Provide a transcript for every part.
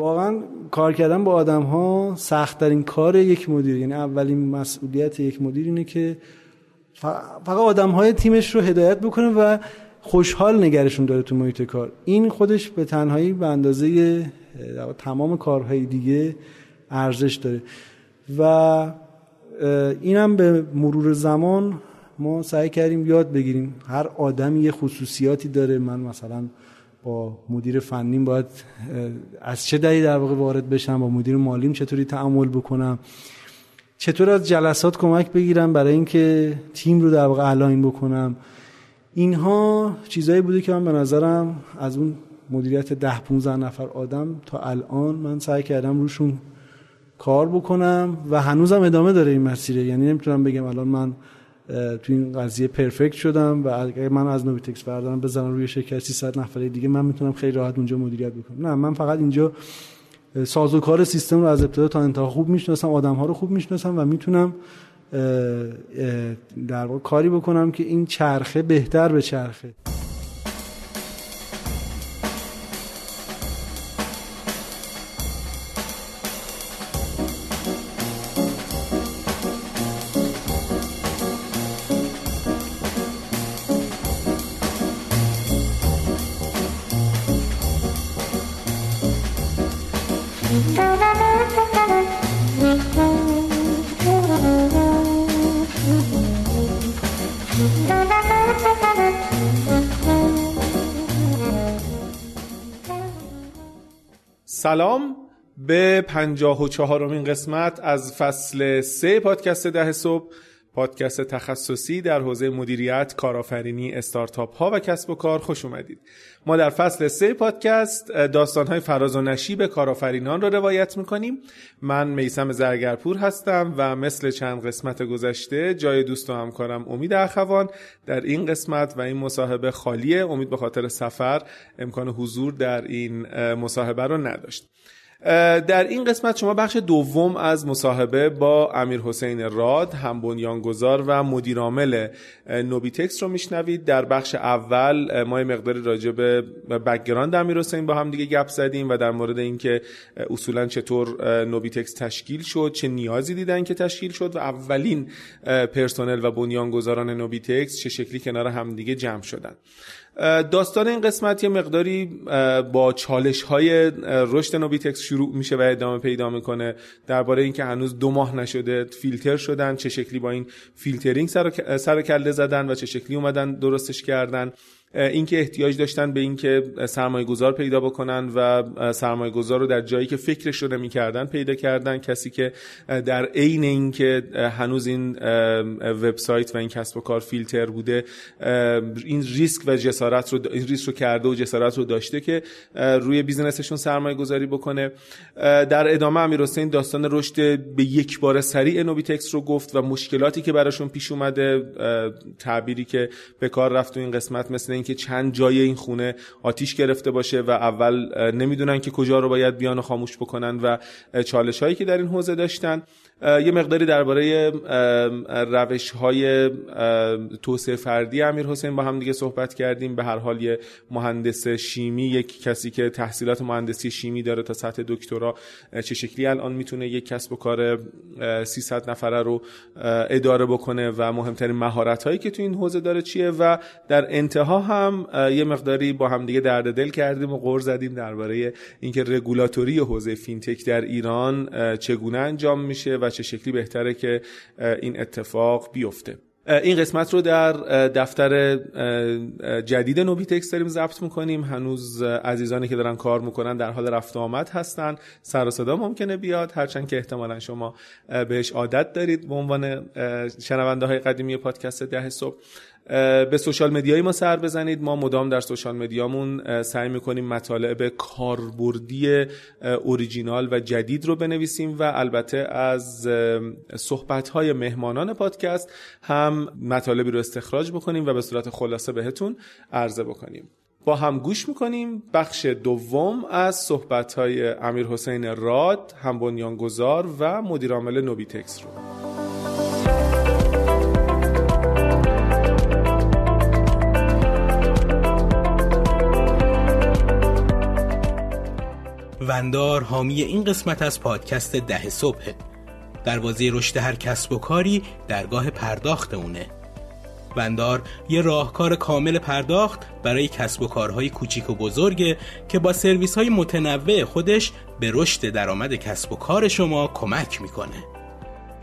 واقعا کار کردن با آدم ها سختترین کار یک مدیر یعنی اولین مسئولیت یک مدیر اینه که فقط آدم های تیمش رو هدایت بکنه و خوشحال نگرشون داره تو محیط کار. این خودش به تنهایی به اندازه تمام کارهای دیگه ارزش داره. و اینم به مرور زمان ما سعی کردیم یاد بگیریم. هر آدمی یه خصوصیاتی داره. من مثلا با مدیر فنیم باید از چه دری در واقع وارد بشم؟ با مدیر مالیم چطوری تعامل بکنم؟ چطور از جلسات کمک بگیرم برای اینکه تیم رو در واقع الاین بکنم؟ اینها چیزایی بوده که من به نظرم از اون مدیریت ده 15 نفر آدم تا الان من سعی کردم روشون کار بکنم و هنوزم ادامه داره این مسیره یعنی نمی‌تونم بگم الان من تو این قضیه پرفکت شدم و اگر من از نوبیتکس بردارم بزنم روی شرکت 300 نفره دیگه من می‌تونم خیلی راحت اونجا مدیریت بکنم. نه من فقط اینجا سازوکار سیستم رو از ابتدا تا انتها خوب می‌شناسم آدم ها رو خوب می‌شناسم و می‌تونم در واقع کاری بکنم که این چرخه بهتر به چرخه سلام به پنجاه و چهارمین قسمت از فصل سه پادکست ده صبح. پادکست تخصصی در حوزه مدیریت، کارآفرینی، استارتاپ ها و کسب و کار خوش اومدید. ما در فصل سه پادکست داستان های فراز و نشیب کارآفرینان رو روایت می‌کنیم. من میسم زرگرپور هستم و مثل چند قسمت گذشته جای دوست و همکارم امید اخوان در این قسمت و این مصاحبه خالیه. امید به خاطر سفر امکان حضور در این مصاحبه رو نداشت. در این قسمت شما بخش دوم از مصاحبه با امیر حسین راد هم بنیانگذار و مدیرعامل نوبیتکس رو میشنوید. در بخش اول ما یه مقداری راجع به background امیر حسین با هم دیگه گپ زدیم و در مورد اینکه اصولا چطور نوبیتکس تشکیل شد چه نیازی دیدن که تشکیل شد و اولین پرسنل و بنیانگذاران نوبیتکس چه شکلی کنار همدیگه جمع شدن. داستان این قسمت یه مقداری با چالش های رشد نوبیتکس شروع میشه و ادامه پیدا می‌کنه. درباره اینکه هنوز دو ماه نشده فیلتر شدن چه شکلی با این فیلترینگ سر, کله زدن و چه شکلی اومدن درستش کردن. اینکه احتیاج داشتن به اینکه سرمایه گذار پیدا بکنن و سرمایه گذار رو در جایی که فکرش رو نمی‌کردن پیدا کردن. کسی که در عین اینکه هنوز این وبسایت و این کسب و کار فیلتر بوده این ریسک و جسارت رو این ریسک رو کرده و جسارت رو داشته که روی بیزنسشون سرمایه گذاری بکنه در ادامه امیر حسین داستان رشد به یکباره سریع نوبیتکس رو گفت و مشکلاتی که براشون پیش اومده تعبیری که به کار رفت تو این قسمت مثل اینکه چند جای این خونه آتیش گرفته باشه و اول نمی‌دونن که کجا رو باید بیان و خاموش بکنن و چالش هایی که در این حوزه داشتن. یه مقداری درباره روش های توسعه فردی امیر حسین با هم دیگه صحبت کردیم. به هر حال یه مهندس شیمی یک کسی که تحصیلات مهندسی شیمی داره تا سطح دکترا چه شکلی الان می‌تونه یک کسب و کار 300 نفره رو اداره بکنه و مهمترین مهارت هایی که تو این حوزه داره چیه و در انتها هم یه مقداری با هم دیگه درد دل کردیم و غور زدیم درباره اینکه رگولاتوری حوزه فینتک در ایران چگونه انجام میشه و چه شکلی بهتره که این اتفاق بیفته. این قسمت رو در دفتر جدید نوبیتکس داریم ضبط می‌کنیم. هنوز عزیزانی که دارن کار می‌کنن در حال رفت آمد هستن. سر و صدا ممکنه بیاد. هرچند که احتمالا شما بهش عادت دارید. به عنوان شنونده های قدیمی پادکست ده صبح. به social media ی ما سر بزنید. ما مدام در social media مون سعی می‌کنیم مطالب کاربردی اوریجینال و جدید رو بنویسیم و البته از صحبت های مهمانان پادکست هم مطالبی رو استخراج بکنیم و به صورت خلاصه بهتون عرضه بکنیم. با هم گوش می‌کنیم. بخش دوم از صحبت های امیر حسین راد هم بنیانگذار و مدیرعامل نوبیتکس رو. وندار حامی این قسمت از پادکست ده صبح. دروازه رشد هر کسب و کاری درگاه پرداخت اونه. وندار یه راهکار کامل پرداخت برای کسب و کارهای کوچیک و بزرگه که با سرویس های متنوع خودش به رشد درآمد کسب و کار شما کمک می‌کنه.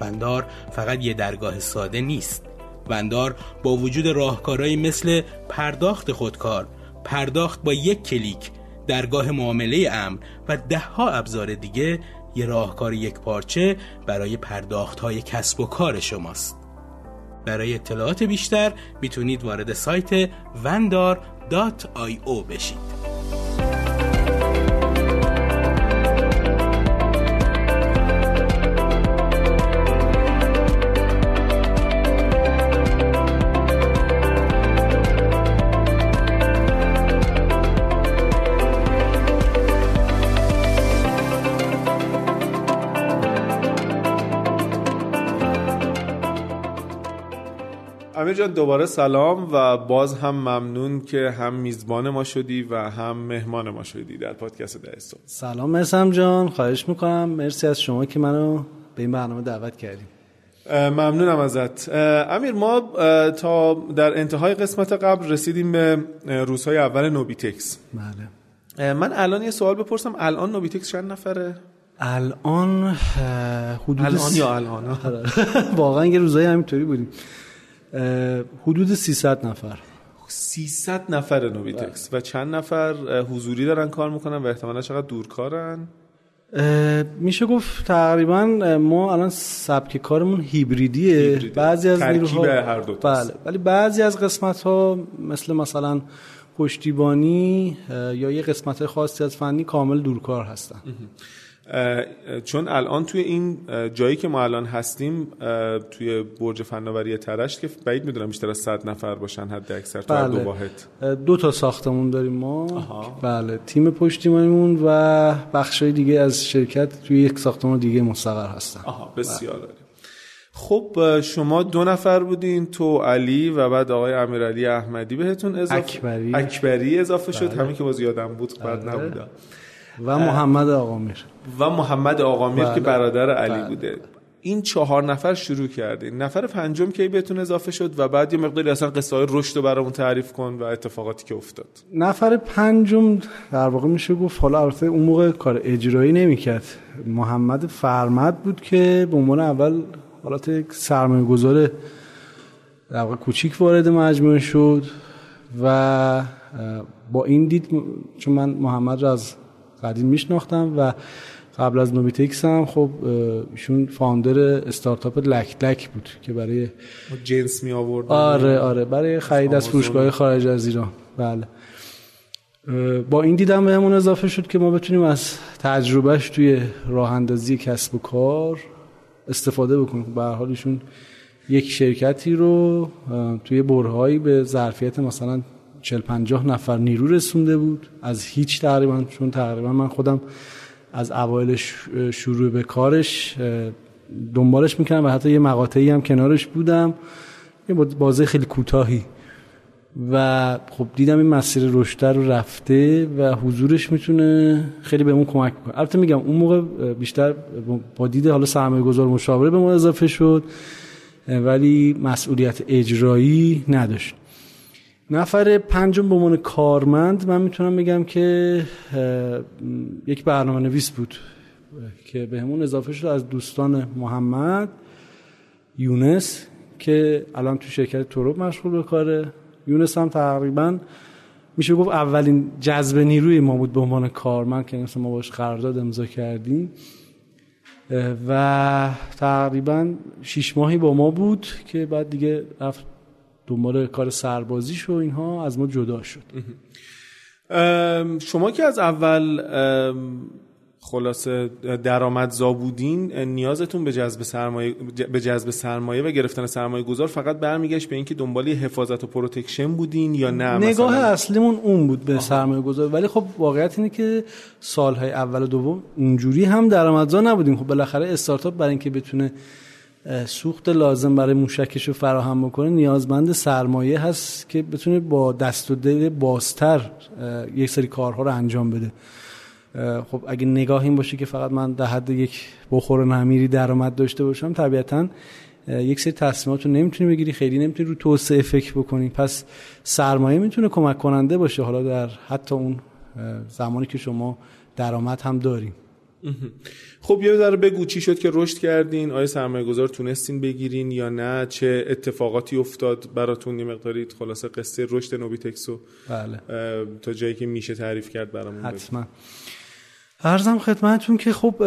وندار فقط یه درگاه ساده نیست. وندار با وجود راهکارهایی مثل پرداخت خودکار پرداخت با یک کلیک درگاه معامله امن و دهها ابزار دیگه یه راهکار یک پارچه برای پرداخت های کسب و کار شماست. برای اطلاعات بیشتر می‌تونید وارد سایت vendor.io بشید. امیر جان دوباره سلام و باز هم ممنون که هم میزبان ما شدی و هم مهمان ما شدی در پادکست ده سلام مرسم جان خواهش می‌کنم. مرسی از شما که منو به این برنامه دعوت کردیم ممنونم ازت. امیر ما تا در انتهای قسمت قبل رسیدیم به روزهای اول نوبیتکس. بله. من الان یه سوال بپرسم. الان نوبیتکس چند نفره؟ الان حدود الان یا الان؟ واقعا یه روزایی همینطوری بودیم. حدود 300 نفر. 300 نفر نوبیتکس و چند نفر حضوری دارن کار می‌کنن و احتمالا چقدر دورکارن؟ میشه گفت تقریبا ما الان سبک کارمون هیبریدیه. بعضی از نیروها بله. ولی بعضی از قسمت ها مثل مثلا پشتیبانی یا یه قسمت خاصی از فنی کامل دورکار هستن. چون الان توی این جایی که ما الان هستیم توی برج فناوری ترش که بعید می‌دونم بیشتر از 100 نفر باشن حد اکثر تو بله. دو واحد. دو تا ساختمون داریم ما. بله. تیم پشتیبانیمون و بخشای دیگه از شرکت توی یک ساختمان دیگه مستقر هستن. آها بسیار عالی. خب شما دو نفر بودین تو علی و بعد آقای امیرعلی احمدی. بهتون اضافه اکبری, اکبری اضافه شد. همین که باز یادم بود بعد نبوده و محمد آقامیر. و محمد آقامیر بله. که برادر علی بله. بوده. این چهار نفر شروع کردین. نفر پنجم کی بهتون اضافه شد و بعد یه مقداری اصلا قصه های رشد رو برامون تعریف کن و اتفاقاتی که افتاد. نفر پنجم در واقع میشه گفت حالا البته اون موقع کار اجرایی نمی‌کرد. محمد فرمد بود که به عنوان اول حالت یک سرمایه گذار در واقع کوچیک وارد مجموعه شد و با این دید چون من محمد رو از قدیم میشناختم و قبل از نوبیتکس هم خب ایشون فاوندر استارتاپ لک لک بود که برای جنس می آورد آره آره برای خرید از فروشگاه خارج از ایران. بله. با این دیدم بهمون اضافه شد که ما بتونیم از تجربهش توی راه اندازی کسب و کار استفاده بکنیم. به هر ایشون یک شرکتی رو توی برهایی به ظرفیت مثلا 40 50 نفر نیرو رسونده بود. از هیچ تقریبا چون تقریبا من خودم از اوایل شروع به کارش دنبالش می‌کنم و حتی یه مقاطعی هم کنارش بودم. یه بازه خیلی کوتاهی و خب دیدم این مسیر رشد رو رفته و حضورش می‌تونه خیلی بهمون کمک کنه. البته میگم اون موقع بیشتر با دید حالا سرمایه گذار مشاوره به ما اضافه شد ولی مسئولیت اجرایی نداشت. نفر پنجم به عنوان کارمند من می‌تونم بگم که یک برنامه نویس بود که به همون اضافه شد از دوستان محمد یونس که الان تو شرکت توروب مشغول به کاره. یونس هم تقریبا میشه گفت اولین جذب نیروی ما بود به عنوان کارمند که مثلا ما باش قرارداد امضا کردیم. و تقریبا شیش ماهی با ما بود که بعد دیگه رفت دنبال کار سربازیش و اینها از ما جدا شد. شما که از اول خلاصه درآمدزا بودین نیازتون به جذب سرمایه به جذب سرمایه و گرفتن سرمایه گذار فقط برمیگشت به اینکه دنبال حفاظت و protection بودین یا نه؟ نگاه مثلا؟ اصلیمون اون بود به سرمایه گذار. ولی خب واقعیت اینه که سالهای اول و دوم اونجوری هم درآمدزا نبودیم. خب بالاخره استارتاپ برای اینکه بتونه سوخت لازم برای موشکش رو فراهم بکنه نیازمند سرمایه هست که بتونه با دست و دل بازتر یک سری کارها رو انجام بده. خب اگه نگاه این باشه که فقط من در حد یک بخور نمیری درآمد داشته باشم طبیعتا یک سری تصمیمات رو نمی‌تونی بگیری خیلی نمی‌تونی رو توسعه فکر بکنی. پس سرمایه می‌تونه کمک کننده باشه حالا در حتی اون زمانی که شما درآمد هم داریم. خب یه ذره بگو چی شد که رشد کردین؟ آیا سرمایه گذار تونستین بگیرین یا نه؟ چه اتفاقاتی افتاد براتون؟ یه مقداری خلاصه قصه رشد نوبیتکسو بله. تا جایی که میشه تعریف کرد برامون حتما. ارزم خدمتتون که خب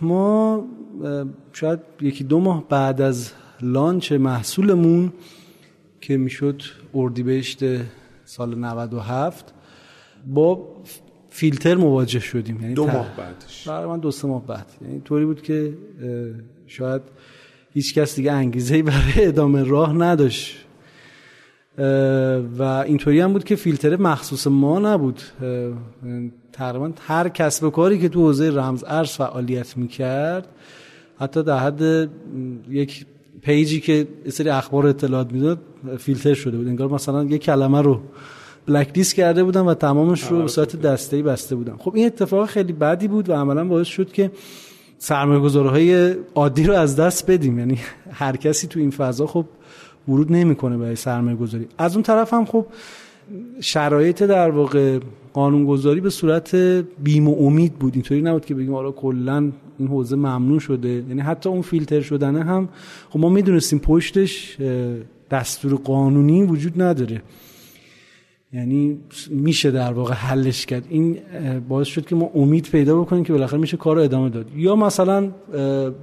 ما شاید یکی دو ماه بعد از لانچ محصولمون که می‌شد اردیبهشت سال 97 با فیلتر مواجه شدیم. یعنی دو ماه بعدش. برای من دو سه ماه بعد. یعنی طوری بود که شاید هیچ کس دیگه انگیزه برای ادامه راه نداشت. و اینطوری هم بود که فیلتر مخصوص ما نبود. تقریبا هر کسب و کاری که تو حوزه رمز ارز فعالیت می‌کرد حتی در حد یک پیجی که سری اخبار اطلاعات می‌داد فیلتر شده بود. انگار مثلا یک کلمه رو بلک دیس کرده بودن و تمامش رو به صورت دسته‌ای بسته بودن خب این اتفاق خیلی بدی بود و عملا باعث شد که سرمایه‌گذارهای عادی رو از دست بدیم. یعنی هر کسی تو این فضا خب ورود نمی‌کنه برای سرمایه گذاری از اون طرف هم خب شرایط در واقع قانونگذاری به صورت بیم و امید بود. اینطوری نبود که بگیم آره کلا این حوزه ممنوع شده. یعنی حتی اون فیلتر شدنه هم خب ما می‌دونستیم پشتش دستور قانونی وجود نداره. یعنی میشه در واقع حلش کرد. این باعث شد که ما امید پیدا بکنیم که بالاخره میشه کار رو ادامه داد. یا مثلا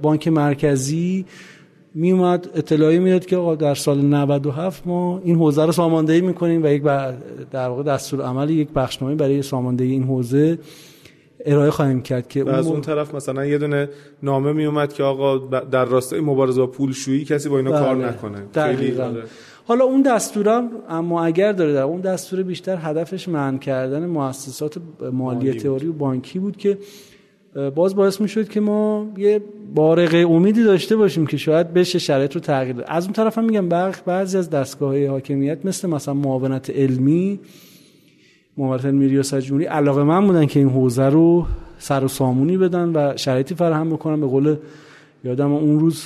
بانک مرکزی می اومد اطلاعی میاد که در سال 97 ما این حوزه رو ساماندهی می‌کنیم و یک در واقع دستور عمل یک بخشنامه برای ساماندهی این حوزه ارائه خواهیم کرد که و از اون طرف مثلا یه دونه نامه می اومد که آقا در راستای مبارزه با پولشویی کسی با اینا بله. کار نکنه خیلی حالا اون دستورم اما اگر داره در اون دستور بیشتر هدفش منع کردن مؤسسات مالی اعتباری و بانکی بود که باز باعث می شد که ما یه بارقه امیدی داشته باشیم که شاید بشه شرایط رو تغییر از اون طرف هم میگم بعضی از دستگاه های حاکمیت مثل مثلا معاونت علمی معاونت علمی ریاست جمهوری علاقه من بودن که این حوزه رو سر و سامونی بدن و شرایطی فراهم بکنن. به قول یادم اون روز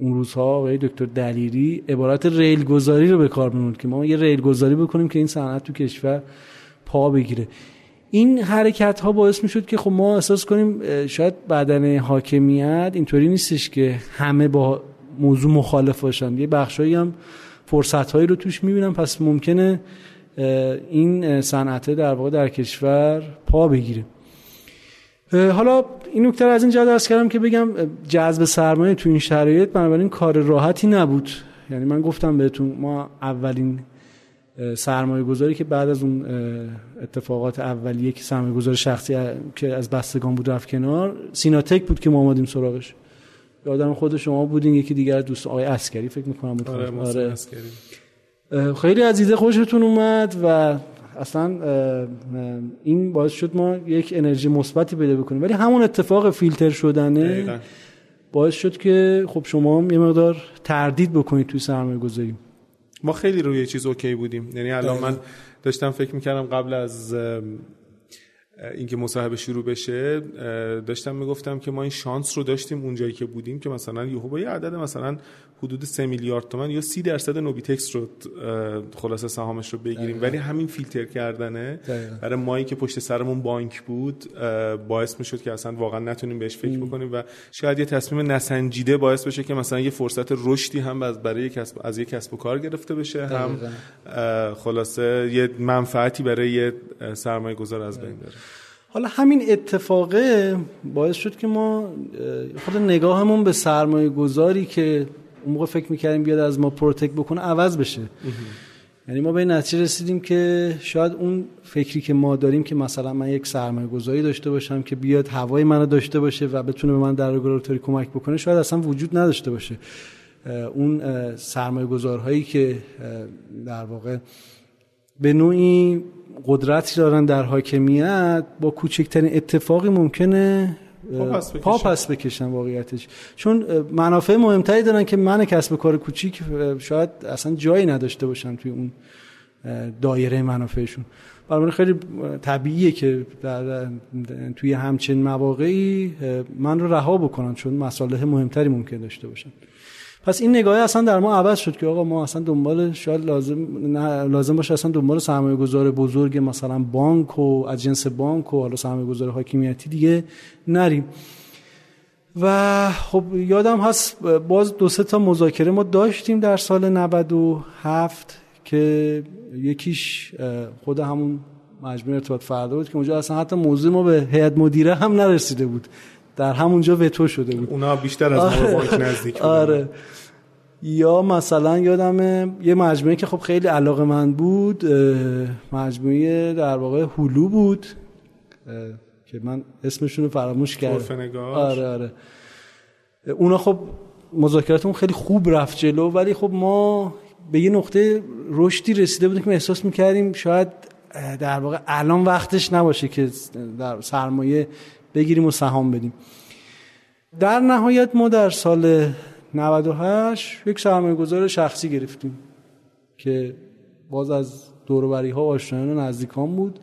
اون روزها آقای دکتر دلیری عبارت ریل گذاری رو به کار می‌برد که ما یه ریل گذاری بکنیم که این صنعت تو کشور پا بگیره. این حرکت ها باعث می‌شد که خب ما احساس کنیم شاید بدن حاکمیت اینطوری نیستش که همه با موضوع مخالف باشن. یه بخشایی هم فرصت هایی رو توش می‌بینم پس ممکنه این صنعت در واقع در کشور پا بگیره. حالا این نکته از این جهت کردم که بگم جذب سرمایه تو این شرایط بنابراین کار راحتی نبود. یعنی من گفتم بهتون ما اولین سرمایه گذاری که بعد از اون اتفاقات اولیه که سرمایه گذار شخصی که از بستگان بود رفت کنار سیناتک بود که ما آمدیم سراغش. یادم خود شما بودین یکی دیگر دوست آقای اسکری فکر می‌کنم بود آره, آره. خیلی عزیزه خوشتون اومد و اصلا این باعث شد ما یک انرژی مثبتی پیدا بکنیم. ولی همون اتفاق فیلتر شدنه باعث شد که خب شما یه مقدار تردید بکنید توی سرمایه گذاری ما خیلی روی چیز اوکی بودیم. یعنی الان من داشتم فکر می‌کردم قبل از اینکه مصاحبه شروع بشه داشتم می‌گفتم که ما این شانس رو داشتیم اونجایی که بودیم که مثلا یهو با یه عدد مثلا حدود 3 میلیارد تومن یا 30 درصد نوبیتکس رو خلاصه سهامش رو بگیریم. ولی همین فیلتر کردنه. برای مایی که پشت سرمون بانک بود باعث می‌شد که اصلا واقعا نتونیم بهش فکر بکنیم و شاید یه تصمیم نسنجیده باعث بشه که مثلا یه فرصت رشدی هم برای کسب از یه کسب و کار گرفته بشه هم خلاصه یه منفعتی برای یه سرمایه گذار از بین بره. حالا همین اتفاقه باعث شد که ما خود نگاهمون به سرمایه گذاری که اون موقع فکر می‌کردیم بیاد از ما پروتک بکنه عوض بشه. یعنی ما به این نتیجه رسیدیم که شاید اون فکری که ما داریم که مثلا من یک سرمایه گذاری داشته باشم که بیاد هوای منو داشته باشه و بتونه به من در رگولاتوری کمک بکنه شاید اصلا وجود نداشته باشه. اون سرمایه گذارهایی که در واقع به نوعی قدرتی دارن در حاکمیت با کوچکترین اتفاقی ممکنه پا پس بکشن. واقعیتش. چون منافع مهمتری دارن که من کسب کار کوچیک شاید اصلا جایی نداشته باشم توی اون دایره منافعشون. برای خیلی طبیعیه که در توی همچین مواقعی من رو رها بکنن چون مسائل مهمتری ممکن داشته باشن. پس این نگاه اصلا در ما عوض شد که آقا ما اصلا دنبال شاید لازم لازم باشه اصلا دنبال سرمایه گذار بزرگ مثلا بانک و از بانک و حالا سرمایه گذار حاکمیتی دیگه نریم. و خب یادم هست باز دو سه تا مذاکره ما داشتیم در سال 97 که یکیش خود همون مجموعه ارتباط فردا بود که اونجا اصلا حتی موضوع ما به هیئت مدیره هم نرسیده بود. در همونجا وتو شده بود. اونا بیشتر از ما بانک نزدیک بودن. آره. یا مثلا یادم یه مجموعه که خب خیلی علاقه من بود مجموعه در واقع هلو بود که من اسمشون رو فراموش کردم. آره آره. اونا خب مذاکراتمون خیلی خوب رفت جلو ولی خب ما به یه نقطه رشدی رسیده بودیم که احساس می‌کردیم شاید در واقع الان وقتش نباشه که در سرمایه بگیریم و سهام بدیم. در نهایت ما در سال 98 یک سرمایه گذار شخصی گرفتیم که باز از دوروبری ها و آشنایان نزدیکان بود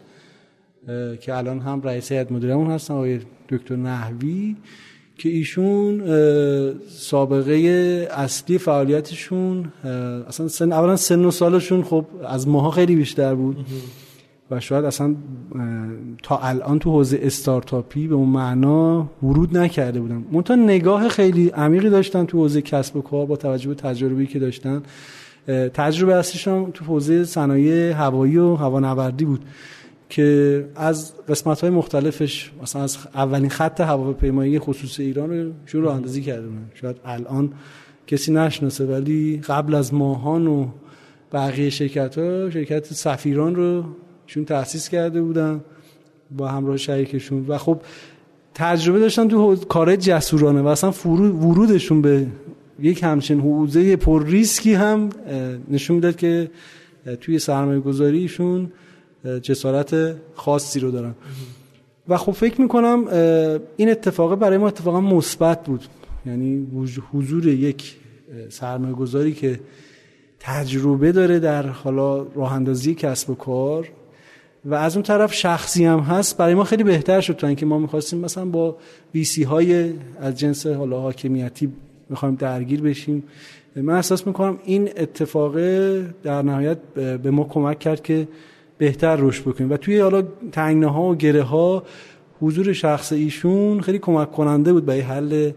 که الان هم رئیس هیئت مدیرمون هستن آقای دکتر نحوی که ایشون سابقه اصلی فعالیتشون اصلا سن اولا سن و سالشون خب از ماها خیلی بیشتر بود. و شاید اصلا تا الان تو حوزه استارتاپی به اون معنا ورود نکرده بودن منتها نگاه خیلی عمیقی داشتن تو حوزه کسب و کار با توجه به تجربه‌ای که داشتن. تجربه اصلیشون تو حوزه صنایع هوایی و هوانوردی بود که از قسمت های مختلفش مثلا از اولین خط هواپیمایی خصوص ایران رو شروع اندازی کرده بودن شاید الان کسی نشناسه ولی قبل از ماهان و بقیه شرکت ها شرکت سفیران رو چون تأسیس کرده بودن با همراه شریکشون. و خب تجربه داشتن تو کارهای جسورانه و اصلا ورودشون به یک همچین حوزه پر ریسکی هم نشون می‌داد که توی سرمایه گذاریشون جسارت خاصی رو دارن. و خب فکر می‌کنم این اتفاق برای ما اتفاقا مثبت بود. یعنی حضور یک سرمایه گذاری که تجربه داره در حالا راه اندازی کسب و کار و از اون طرف شخصی هم هست. برای ما خیلی بهتر شد تا اینکه ما می‌خواستیم مثلا با ویسی های از جنس حالا حاکمیتی می‌خوایم درگیر بشیم. من احساس می‌کنم این اتفاق در نهایت به ما کمک کرد که بهتر رشد بکنیم. و توی حالا تنگنه ها و گره ها حضور شخص ایشون خیلی کمک کننده بود برای حل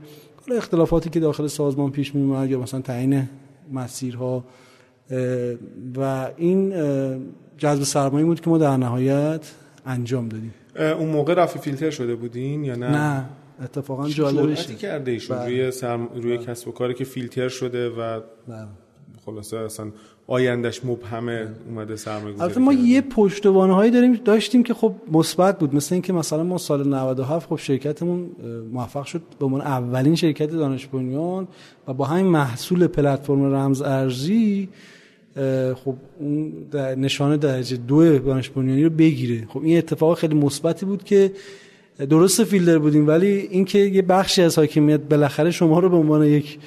اختلافاتی که داخل سازمان پیش می اومد یا مثلا تعیین مسیرها. و این جذب سرمایه بود که ما در نهایت انجام دادیم اون موقع رفع فیلتر شده بودین یا نه نه اتفاقا جالبش کرده ایشون بله. روی سرم... روی بله. کسب و کاری که فیلتر شده و بله. خلاصه اصلا آیندهش مبهمه اومده سرمایه‌گذاری البته ما یه پشتوانه هایی داریم داشتیم که خب مثبت بود مثل اینکه مثلا ما سال 97 خب شرکتمون موفق شد به عنوان اولین شرکت دانش بنیان و با همین محصول پلتفرم رمز ارزی خب اون نشانه درجه دو دانش بنیانی رو بگیره. خب این اتفاق خیلی مثبتی بود که درست فیلدر بودیم ولی اینکه یه بخشی از حاکمیت بالاخره شما رو به عنوان یک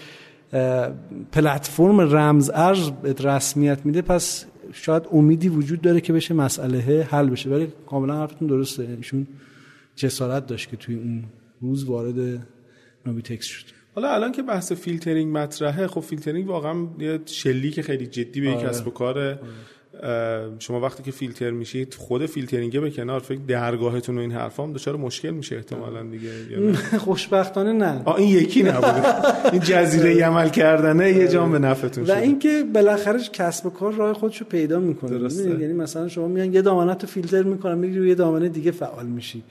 پلتفرم رمز ارز رسمیت میده پس شاید امیدی وجود داره که بشه مسئله حل بشه. ولی کاملا حرفتون درسته. ایشون جسارت داشت که توی اون روز وارد نوبیتکس شد. حالا الان که بحث فیلترینگ مطرحه خب فیلترینگ واقعا یه شلیک خیلی جدی به آره. کسب و کاره. شما وقتی که فیلتر میشید خود فیلترینگه به کنار فکر درگاهتون و این حرفا هم دچار مشکل میشه احتمالا دیگه خوشبختانه نه. آ این یکی نبود این جزیره عمل کردنه یه جام به نفعتون و اینکه بالاخره کسب و کار راه خودشو پیدا می‌کنه. یعنی مثلا شما میان یه دامنه تو فیلتر می‌کنن میری روی دامنه دیگه فعال میشی.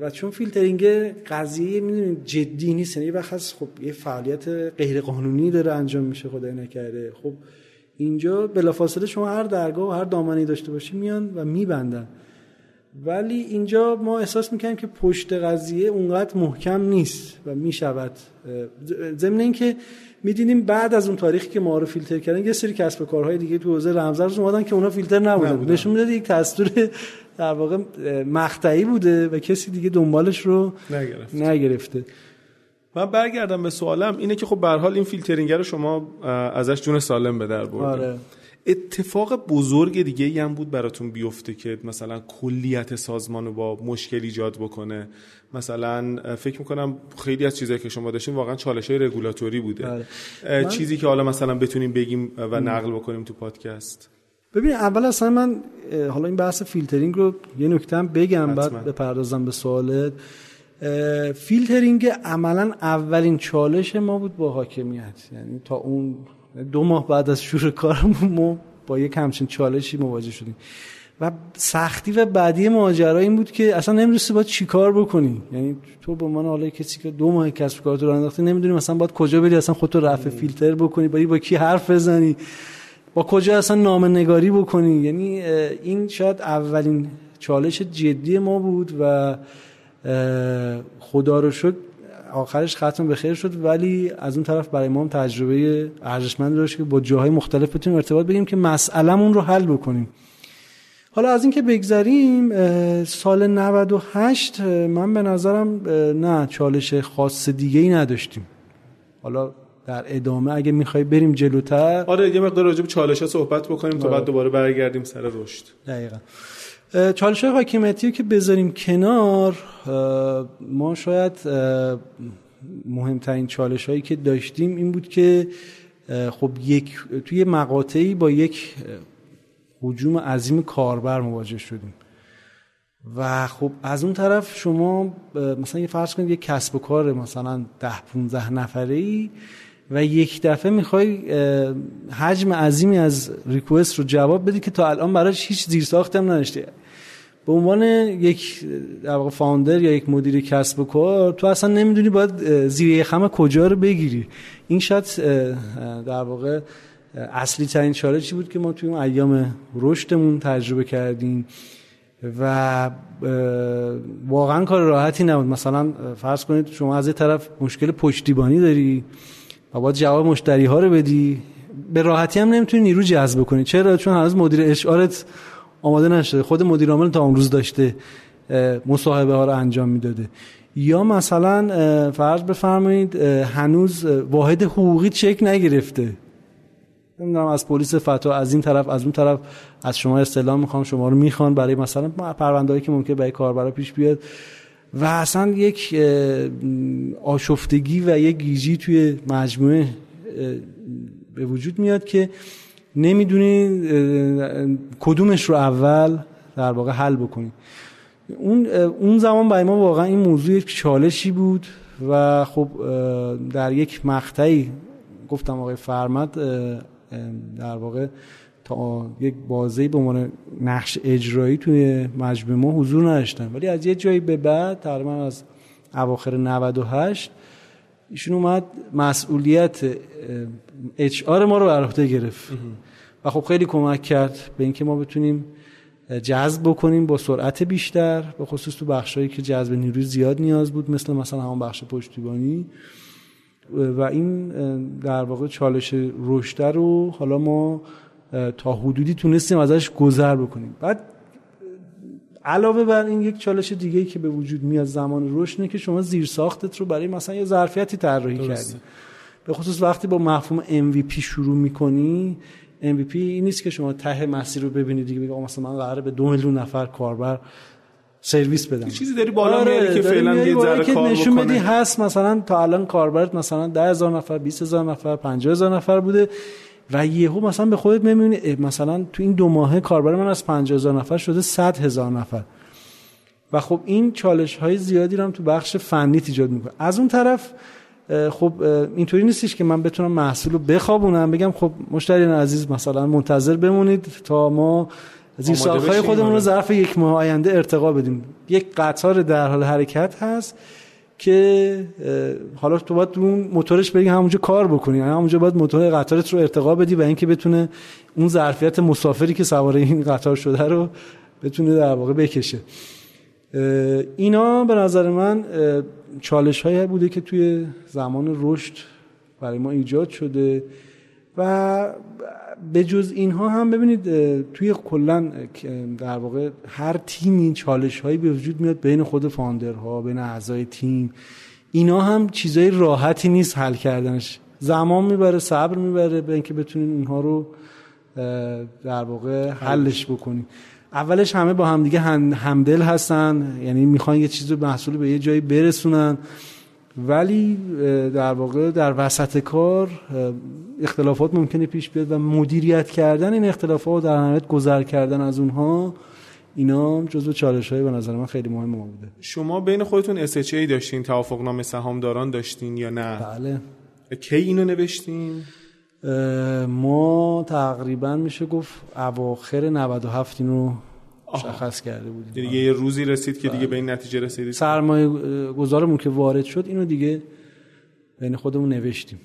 و چون فیلترینگ قضیه می‌دونید جدی نیست یعنی وقت خب یه فعالیت غیر قانونی داره انجام میشه خدای نکرده. خب اینجا بلافاصله شما هر درگاه و هر دامنی داشته باشی میان و میبندن. ولی اینجا ما احساس می‌کنیم که پشت قضیه اونقدر محکم نیست و می‌شود. ضمن اینکه می‌دیدیم بعد از اون تاریخی که ما رو فیلتر کردن یه سری کسب و کارهای دیگه تو حوزه رمزارز اومدن که اونا فیلتر نبوده بود. نشون می‌داد یک دستور در واقع مقطعی بوده و کسی دیگه دنبالش رو نگرفته, نگرفته. من برگردم به سوالم. اینه که خب به حال این فیلترینگ رو شما ازش جون سالم به در بردید آره. اتفاق بزرگ دیگه ای هم بود براتون بیفته که مثلا کلیت سازمان رو با مشکل ایجاد بکنه. مثلا فکر می‌کنم خیلی از چیزایی که شما داشتین واقعا چالش های رگولاتوری بوده. بله. چیزی که حالا مثلا بتونیم بگیم و نقل بکنیم تو پادکست. ببین اول اصلا من حالا این بحث فیلترینگ رو یه نکته بگم بعد بپردازم به سوالت. فیلترینگ عملا اولین چالش ما بود با حاکمیت. یعنی تا اون دو ماه بعد از شروع کارمون ما با یک همچین چالشی مواجه شدیم. و سختی و بعدی ماجرا این بود که اصلا نمی‌دونستی باید چیکار بکنی. یعنی تو به عنوان حالا کسی که دو ماه کسب کار تو راه انداختی نمی‌دونی مثلا باید کجا بری اصلا خودتو رفع فیلتر بکنی باید با کی حرف بزنی با کجا اصلا نامه نگاری بکنی. یعنی این شاید اولین چالش جدی ما بود و خدا رو شد آخرش ختم به خیر شد ولی از اون طرف برای ما هم تجربه ارزشمند داشت که با جاهای مختلف بتونیم ارتباط بگیریم که مسئلهمون رو حل بکنیم. حالا از اینکه بگذریم سال 98 من به نظرم نه چالش خاص دیگه ای نداشتیم. حالا در ادامه اگه می‌خوای بریم جلوتر. آره یه مقدار راجع به چالش ها صحبت بکنیم تا بعد آره. دوباره برگردیم سر رشد. دقیقا. چالش حاکمیتی که بذاریم کنار ما شاید مهمترین چالش هایی که داشتیم این بود که خب یک توی مقاطعی با یک حجوم عظیم کاربر مواجه شدیم. و خب از اون طرف شما مثلا یه فرض کنید یه کسب و کار مثلا ده 15 نفره ای و یک دفعه می‌خوای حجم عظیمی از ریکوست رو جواب بدی که تا الان براش هیچ زیرساخت هم نداشته به عنوان یک در واقع فاوندر یا یک مدیر کسب و کار تو اصلا نمی‌دونی باید زیر خم کجا رو بگیری. این شاید در واقع اصلی ترین چالشی بود که ما توی اون ایام رشدمون تجربه کردیم و واقعا کار راحتی نبود. مثلا فرض کنید شما از یه طرف مشکل پشتیبانی داری و باید جواب مشتری ها رو بدی. به راحتی هم نمی‌تونی نیرو جذب کنی. چرا؟ چون هنوز مدیر اشعارت آماده نشده. خود مدیر عامل تا امروز داشته مصاحبه ها رو انجام می‌داده. یا مثلا فرض بفرمایید هنوز واحد حقوقی چک نگرفته. نمی‌دونم از پلیس فتا از این طرف از اون طرف. از شما استعلام می‌خوام شما رو می‌خوان. برای مثلا پروندهایی که ممکنه برای کاربرا پیش بیاد. و اصلا یک آشفتگی و یک گیجی توی مجموعه به وجود میاد که نمی‌دونی کدومش رو اول در واقع حل بکنی. اون اون زمان برای ما واقعا این موضوع یک چالشی بود و خب در یک مقطعی گفتم آقای فرمد در واقع تا یک بازی به عنوان نقش اجرایی توی مجموعه ما حضور نداشتن. ولی از یه جایی به بعد تقریبا از اواخر 98 ایشون اومد مسئولیت اچ آر ما رو بر عهده گرفت و خب خیلی کمک کرد به اینکه ما بتونیم جذب بکنیم با سرعت بیشتر به خصوص تو بخشایی که جذب نیروی زیاد نیاز بود مثل مثلا همون بخش پشتیبانی. و این در واقع چالش رشد رو حالا ما تا حدودی تونستیم ازش گذر بکنیم. بعد علاوه بر این یک چالش دیگه که به وجود میاد زمان رشد که شما زیر ساختت رو برای مثلا یه ظرفیتی طراحی کردی. به خصوص وقتی با مفهوم MVP شروع می‌کنی MVP این نیست که شما ته مسیر رو ببینید دیگه بگید مثلا من قراره به دو میلیون نفر کاربر سرویس بدم. چیزی داری بالا آره میاری که فعلا یه ذره کار نشون بدی هست مثلا تا الان کاربرت مثلا 10000 نفر 20000 نفر 50000 نفر بوده. و یهو مثلا به خودت می‌بینی مثلا تو این دو ماه کاربر من از 50000 نفر شده 100000 نفر. و خب این چالش های زیادی رو هم تو بخش فنی ایجاد می‌کنه. از اون طرف خب اینطوری نیستش که من بتونم محصول رو بخوابونم بگم خب مشتریان عزیز مثلا منتظر بمونید تا ما زیر های خودمون رو آره. ظرف یک ماه آینده ارتقا بدیم. یک قطار در حال حرکت هست. که حالا تو باید اون موتورش بری همونجا کار بکنی یعنی همونجا باید موتور قطارت رو ارتقا بدی و اینکه بتونه اون ظرفیت مسافری که سوار این قطار شده رو بتونه در واقع بکشه. اینا به نظر من چالش هایی بوده که توی زمان رشد برای ما ایجاد شده. و به جز اینها هم ببینید توی کلا در واقع هر تیمی چالش هایی به وجود میاد بین خود فاندرها بین اعضای تیم. اینا هم چیزای راحتی نیست حل کردنش. زمان می‌بره صبر می‌بره به اینکه بتونین اونها رو در واقع حلش بکنیم اولش همه با همدیگه همدل هستن یعنی می‌خوان یه چیز محصول به یه جایی برسونن. ولی در واقع در وسط کار اختلافات ممکنه پیش بیاد و مدیریت کردن این اختلافات در نهایت گذر کردن از اونها اینا جزو چالش های به نظر من خیلی مهم بوده. شما بین خودتون SHA داشتین توافق نامه سهامداران داشتین یا نه؟ بله. کی اینو نوشتین؟ ما تقریبا میشه گفت اواخر 97 اینو مشخص کرده بودیم. دیگه یه روزی رسید که دیگه به این نتیجه رسیدید سرمایه گذارمون که وارد شد اینو دیگه بین خودمون نوشتیم.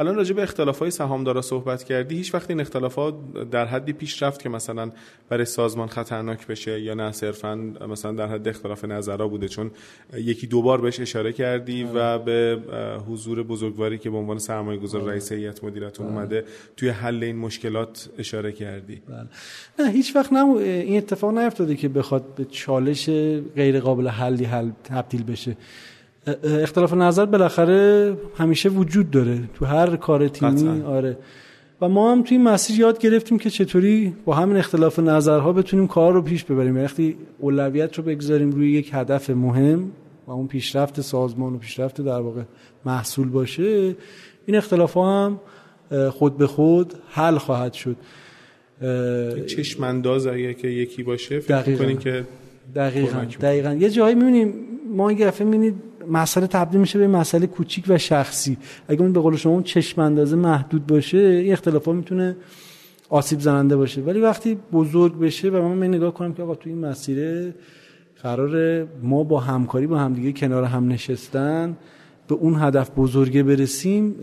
الان راجع به اختلاف های سهامدارا صحبت کردی هیچ وقت این اختلافات در حدی پیش رفت که مثلا برای سازمان خطرناک بشه یا نه صرفا مثلا در حد اختلاف نظرها بوده چون یکی دو بار بهش اشاره کردی و به حضور بزرگواری که به عنوان سرمایه گذار رئیس هیئت مدیرتون اومده توی حل این مشکلات اشاره کردی. بله. نه هیچ وقت نم... این اتفاق نیفتاده که بخواد به چالش غیر قابل حلی حل تبدیل بشه. اختلاف نظر بالاخره همیشه وجود داره تو هر کار تیمی آره. و ما هم توی این مسیر یاد گرفتیم که چطوری با همین اختلاف نظرها بتونیم کار رو پیش ببریم. وقتی اولویت رو بگذاریم روی یک هدف مهم و اون پیشرفت سازمان و پیشرفت در واقع محصول باشه این اختلاف ها هم خود به خود حل خواهد شد. چشم انداز اگه که یکی باشه فکر کنین که دقیقا. دقیقا. یه جایی می‌بینیم ما این گفه می‌بینید مسئله تبدیل میشه به مسئله کوچیک و شخصی. اگه اون به قول شما اون چشم اندازه محدود باشه این اختلافات می‌تونه آسیب زننده باشه. ولی وقتی بزرگ بشه و من نگاه کنم که آقا تو این مسیره قرار ما با همکاری با همدیگه کنار هم نشستن به اون هدف بزرگه برسیم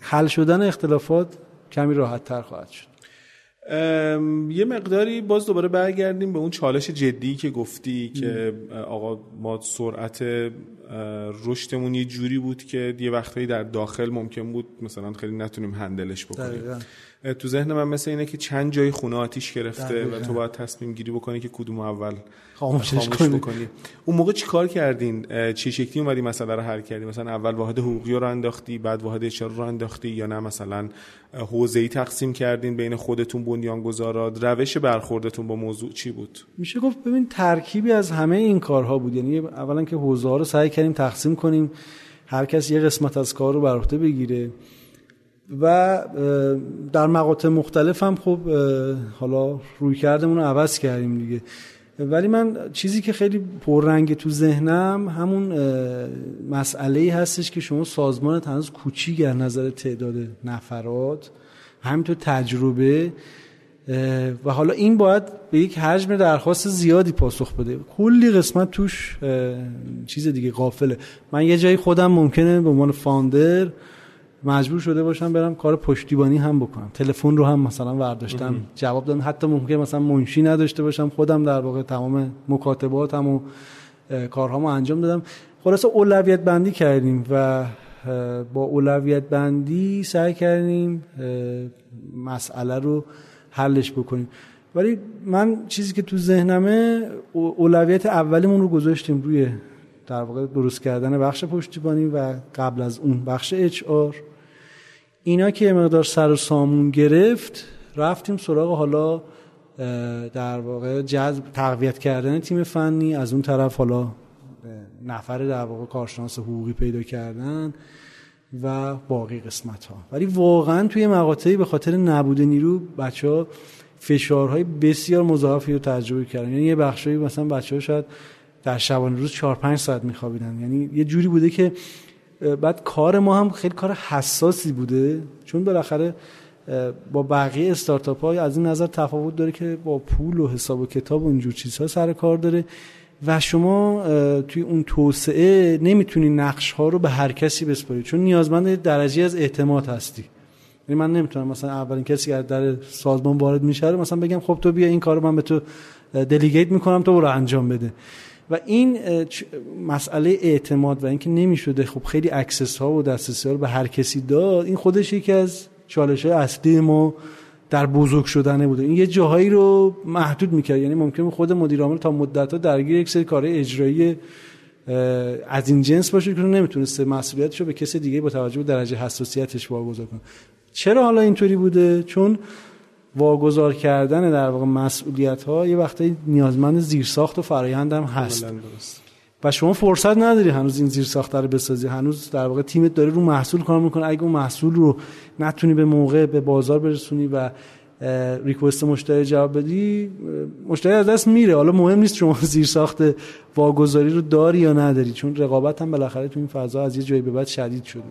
حل شدن اختلافات کمی راحت تر خواهد شد. یه مقداری باز دوباره برگردیم به اون چالش جدی که گفتی که آقا ما سرعت رشدمون یه جوری بود که یه وقتایی در داخل ممکن بود مثلا خیلی نتونیم هندلش بکنیم. تو ذهن من مثل اینه که چند جای خونه آتیش گرفته و تو باید تصمیم گیری بکنی که کدوم اول خاموشش کنی. اون موقع چی کار کردین چه شکلی اومدی مسئله رو حل کردی؟ مثلا اول واحد حقوقی رو انداختی بعد واحد اچار رو انداختی یا نه؟ مثلا حوزه ای تقسیم کردین بین خودتون بنیانگذارات. روش برخوردتون با موضوع چی بود؟ میشه گفت ببین ترکیبی از همه این کارها بود. یعنی اولا که حوزه ها رو سعی کردیم تقسیم کنیم. هر کس یه قسمت از کار رو بر عهده بگیره. و در مقاطع مختلف هم خب حالا روی کردمون رو عوض کردیم دیگه. ولی من چیزی که خیلی پررنگ تو ذهنم همون مسئله هستش که شما سازمان هنوز کوچیک از نظر تعداد نفرات همینطور تجربه و حالا این باید به یک حجم درخواست زیادی پاسخ بده. کلی قسمت توش چیز دیگه قافله من یه جایی خودم ممکنه به عنوان فاندر مجبور شده باشم برم کار پشتیبانی هم بکنم. تلفن رو هم مثلا ورداشتم جواب دادم حتی ممکن مثلا منشی نداشته باشم. خودم در واقع تمام مکاتباتم و کارهامو انجام دادم. خلاصه اولویت بندی کردیم و با اولویت بندی سعی کردیم مسئله رو حلش بکنیم. ولی من چیزی که تو ذهنمه اولویت اولیمون رو گذاشتیم روی در واقع درست کردن بخش پشتیبانی و قبل از اون بخش اچ آر. اینا که مقدار سر و سامون گرفت رفتیم سراغ حالا در واقع جذب تقویت کردن تیم فنی. از اون طرف حالا نفر در واقع کارشناس حقوقی پیدا کردن و باقی قسمت ها ولی واقعا توی مقاطعی به خاطر نبود نیرو بچه ها فشارهای بسیار مضاعفی رو تجربه کردن. یعنی یه بخشایی مثلا بچه ها شاید در شبانه روز 4 5 ساعت میخوابیدن. یعنی یه جوری بوده که بعد کار ما هم خیلی کار حساسی بوده. چون بالاخره با بقیه استارتاپ های از این نظر تفاوت داره که با پول و حساب و کتاب و اینجور چیزها سر کار داره و شما توی اون توسعه نمی‌تونی نقش ها رو به هر کسی بسپاری. چون نیازمند درجه از اعتماد هستی. یعنی من نمی‌تونم مثلا اولین کسی که در سازمان وارد میشه مثلا بگم خب تو بیا این کارو من به تو delegate می‌کنم تو برو انجام بده. و این مسئله اعتماد و اینکه نمی‌شده خب خیلی access ها و دسترسی ها رو به هر کسی داد این خودش یکی از چالش های اصلی ما در بزرگ شدنه بوده. این یه جاهایی رو محدود می‌کرد. یعنی ممکن خود مدیر عامل تا مدت ها درگیر یک سری کارهای اجرایی از این جنس باشه که نمی‌تونسته مسئولیتش رو به کسی دیگه با توجه به درجه حساسیتش واگذار کنه. چرا حالا اینطوری بوده؟ چون واگذار کردن در واقع مسئولیت ها یه وقتی نیازمند زیرساخت و فرایند هم هست. و شما فرصت نداری هنوز این زیر ساخته رو بسازی. هنوز در واقع تیمت داره رو محصول کار می‌کنه. اگه اون محصول رو نتونی به موقع به بازار برسونی و ریکوست مشتری جواب بدی مشتری از دست میره. حالا مهم نیست شما زیر ساخت واگذاری رو داری یا نداری چون رقابت هم بالاخره تو این فضا از یه جایی به بعد شدید شده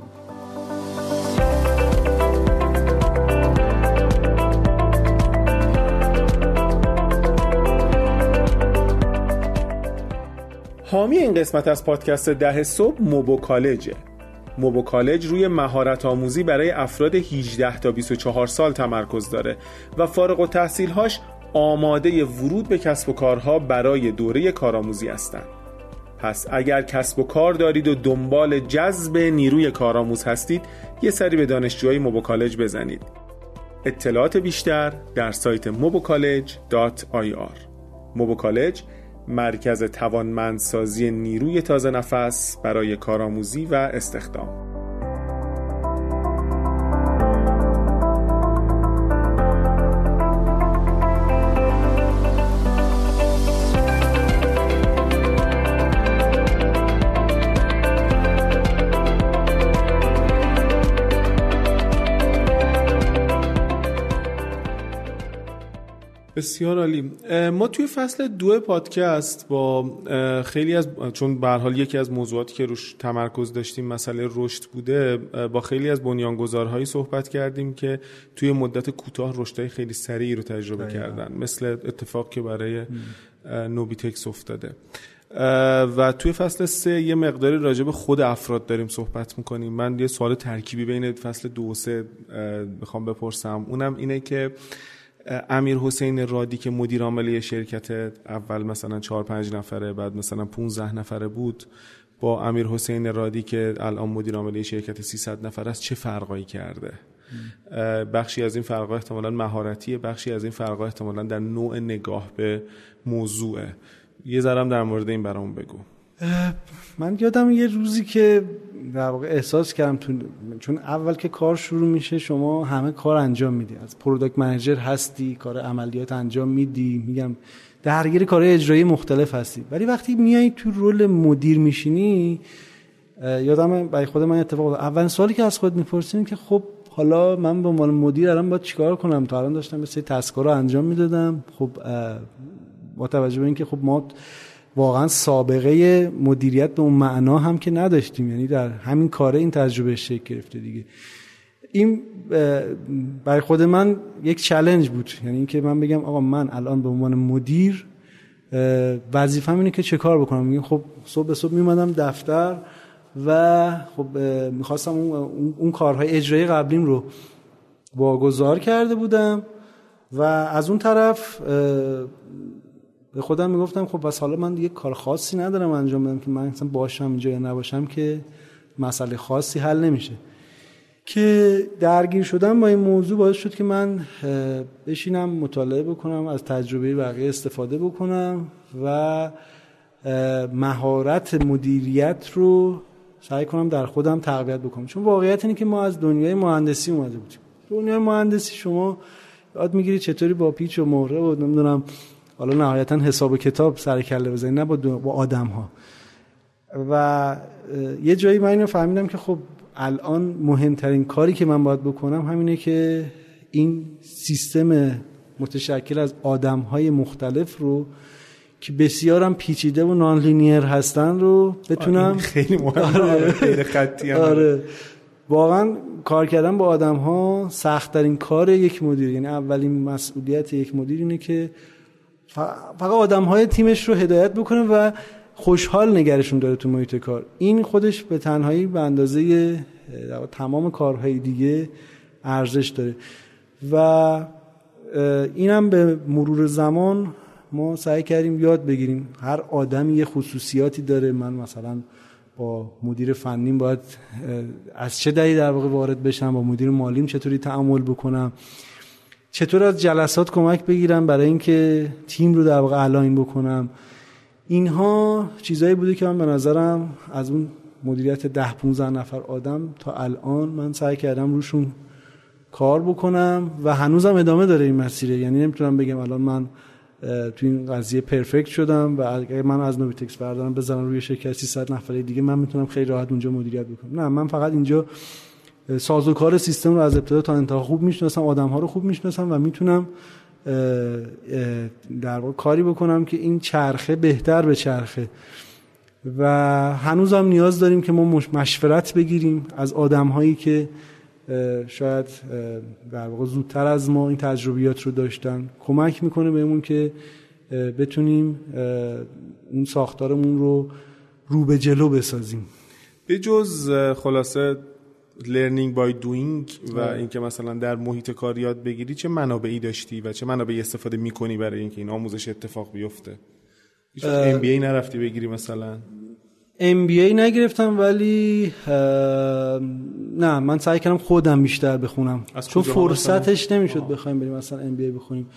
حامی این قسمت از پادکست ده صبح موبو کالجه موبو کالج روی مهارت آموزی برای افراد 18 تا 24 سال تمرکز داره و فارغ و تحصیلهاش آماده ورود به کسب و کارها برای دوره کارآموزی هستند. پس اگر کسب و کار دارید و دنبال جذب نیروی کارآموز هستید یه سری به دانشجوهای موبو کالج بزنید. اطلاعات بیشتر در سایت mobocollege.ir موبو کالج مرکز توانمندسازی نیروی تازه نفس برای کارآموزی و استخدام. بسیار عالی. ما توی فصل دو پادکست با خیلی از چون به حال یکی از موضوعاتی که روش تمرکز داشتیم مسئله رشد بوده با خیلی از بنیانگذارهایی صحبت کردیم که توی مدت کوتاه رشدهای خیلی سریعی رو تجربه کردن مثل اتفاق که برای نوبیتکس افتاده. و توی فصل سه یه مقداری راجع به خود افراد داریم صحبت می‌کنیم. من یه سوال ترکیبی بین فصل دو و سه می‌خوام بپرسم. اونم اینه که امیر حسین رادی که مدیر عامل شرکت اول مثلا 4 5 نفره بعد مثلا 15 نفره بود با امیر حسین رادی که الان مدیر عامل شرکت 300 نفر است چه فرقایی کرده؟ بخشی از این فرقا احتمالا مهارتیه بخشی از این فرقا احتمالا در نوع نگاه به موضوعه. یه ذرم در مورد این برام بگو. من یادم یه روزی که در واقع احساس کردم تو چون اول که کار شروع میشه شما همه کار انجام میدی. از product manager هستی کار عملیات انجام میدی. میگم درگیر کار اجرایی مختلف هستی. ولی وقتی میای تو role مدیر میشینی یادم برای خود من اتفاق اول سوالی که از خود می‌پرسیم که خب حالا من به عنوان مدیر الان باید چیکار کنم؟ تا الان داشتم مثل task ا رو انجام می‌دادم. خب با توجه به اینکه خب ما واقعا سابقه مدیریت به اون معنا هم که نداشتیم. یعنی در همین کاره این تجربه شکل گرفته دیگه. این برای خود من یک چلنج بود. یعنی اینکه من بگم آقا من الان به عنوان مدیر وظیفه‌م اینه که چه کار بکنم؟ میگم خب صبح به صبح میومدم دفتر و خب می‌خواستم اون, اون کارهای اجرایی قبلیم رو واگذار کرده بودم و از اون طرف به خودم می‌گفتم خب بس حالا من دیگه کار خاصی ندارم انجام بدم که من مثلا باشم اینجا یا نباشم که مسئله خاصی حل نمیشه. که درگیر شدم با این موضوع باعث شد که من بشینم مطالعه بکنم از تجربه بقیه استفاده بکنم و مهارت مدیریت رو سعی کنم در خودم تقویت بکنم. چون واقعیت اینه که ما از دنیای مهندسی اومده بودیم. دنیای مهندسی شما یاد می‌گیری چطوری با پیچ و مهره و نمی‌دونم حالا نهایتا حساب و کتاب سر کله بزنی نه با, با آدم ها و یه جایی من اینو فهمیدم که خب الان مهمترین کاری که من باید بکنم همینه که این سیستم متشکل از آدم های مختلف رو که بسیارم پیچیده و نان لینیر هستن رو بتونم خیلی مهمه آره. خیلی خطی آره. واقعا کار کردن با آدم ها سخت ترین کار یک مدیر یعنی اولین مسئولیت یک مدیر اینه که فقط آدم های تیمش رو هدایت بکنه و خوشحال نگرشون داره تو محیط کار. این خودش به تنهایی به اندازه تمام کارهای دیگه ارزش داره. و اینم به مرور زمان ما سعی کردیم یاد بگیریم. هر آدمی یه خصوصیاتی داره. من مثلا با مدیر فنیم باید از چه دری در واقع وارد بشم؟ با مدیر مالیم چطوری تعامل بکنم؟ چطور از جلسات کمک بگیرم برای اینکه تیم رو در واقع الاین بکنم؟ اینها چیزایی بوده که من به نظرم از اون مدیریت ده 15 نفر آدم تا الان من سعی کردم روشون کار بکنم و هنوزم ادامه داره این مسیره. یعنی نمی‌تونم بگم الان من تو این قضیه پرفکت شدم و اگر من از نوبیتکس بردارم بزنم روی شرکت 300 نفره دیگه من می‌تونم خیلی راحت اونجا مدیریت بکنم. نه من فقط اینجا سازوکار سیستم رو از ابتدا تا انتها خوب می‌شناسم آدم ها رو خوب می‌شناسم و می‌تونم در واقع کاری بکنم که این چرخه بهتر به چرخه. و هنوزم نیاز داریم که ما مشورت بگیریم از آدم هایی که شاید در واقع زودتر از ما این تجربیات رو داشتن. کمک می‌کنه بهمون که بتونیم اون ساختارمون رو رو به جلو بسازیم. به جز خلاصه learning by doing و اینکه مثلا در محیط کار یاد بگیری چه منابعی داشتی و چه منابعی استفاده می‌کنی برای اینکه این آموزش اتفاق بیفته؟ هیچ MBA نرفتی بگیری مثلا؟ MBA نگرفتم ولی نه من سعی کردم خودم بیشتر بخونم. چون فرصتش نمی‌شد بخوایم بریم مثلا MBA بخونیم.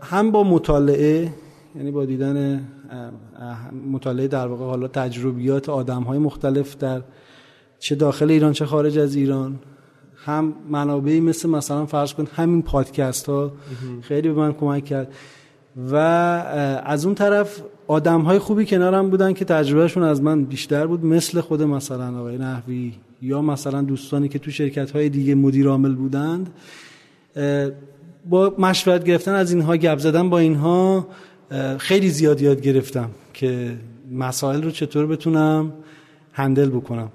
هم با مطالعه یعنی با دیدن مطالعه در واقع حالا تجربیات آدم های مختلف در چه داخل ایران چه خارج از ایران. هم منابعی مثل مثلا فرض کن همین پادکست ها خیلی به من کمک کرد. و از اون طرف آدم های خوبی کنارم بودن که تجربهشون از من بیشتر بود مثل خود مثلا آقای نحوی یا مثلا دوستانی که تو شرکت های دیگه مدیر عامل بودند. با مشورت گرفتن از اینها گپ زدن با اینها خیلی زیاد یاد گرفتم که مسائل رو چطور بتونم هندل بکنم.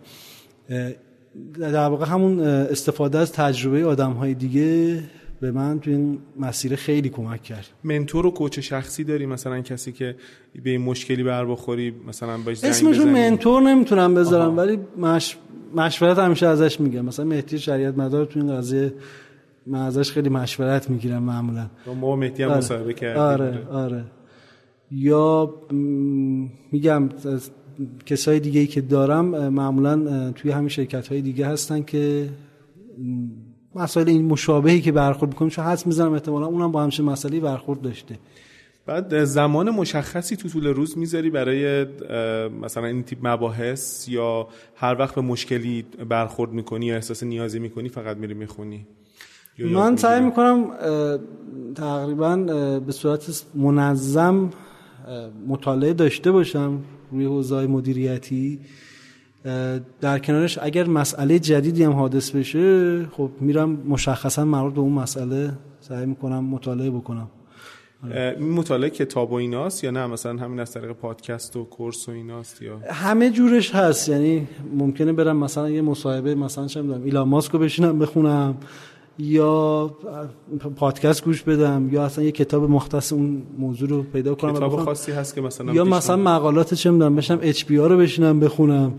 در واقع همون استفاده از تجربه آدم های دیگه به من تو این مسیر خیلی کمک کرد. منتور و کوچ شخصی داری مثلا کسی که به این مشکلی بر بخوری مثلا باش اسمشو منتور نمی‌تونم بذارم آها. ولی مش... مشورت همیشه ازش میگم. مثلا مهدی شریعت مدار تو این قضیه من ازش خیلی مشورت می‌گیرم معمولا. ما مهدی هم آره. مصاحبه کردیم. آره آره. یا میگم کسای دیگه ای که دارم معمولا توی همین شرکت های دیگه هستن که مسائل این مشابهی که برخورد می‌کنیم چون حس می‌زنم احتمالا اونم با همچین مسئله برخورد داشته. بعد زمان مشخصی تو طول روز می‌ذاری برای مثلا این تیپ مباحث یا هر وقت به مشکلی برخورد می‌کنی یا احساس نیازی می‌کنی فقط میری می‌خونی؟ من سعی می‌کنم تقریبا به صورت منظم مطالعه داشته باشم. روی حوزه مدیریتی در کنارش اگر مسئله جدیدی هم حادث بشه خب میرم مشخصا مربوط به اون مسئله سعی می‌کنم مطالعه بکنم. این مطالعه کتاب و ایناست یا نه؟ مثلا همین از طریق پادکست و کورس و ایناست یا؟ همه جورش هست. یعنی ممکنه برم مثلا یه مصاحبه مثلا چه می‌دونم ایلان ماسکو بشینم بخونم. یا پادکست گوش بدم یا اصلا یه کتاب مختص اون موضوع رو پیدا کنم کتاب خاصی هست که مثلا یا مثلا مقالات چه می‌دونم بشم اچ پی رو بشینم بخونم.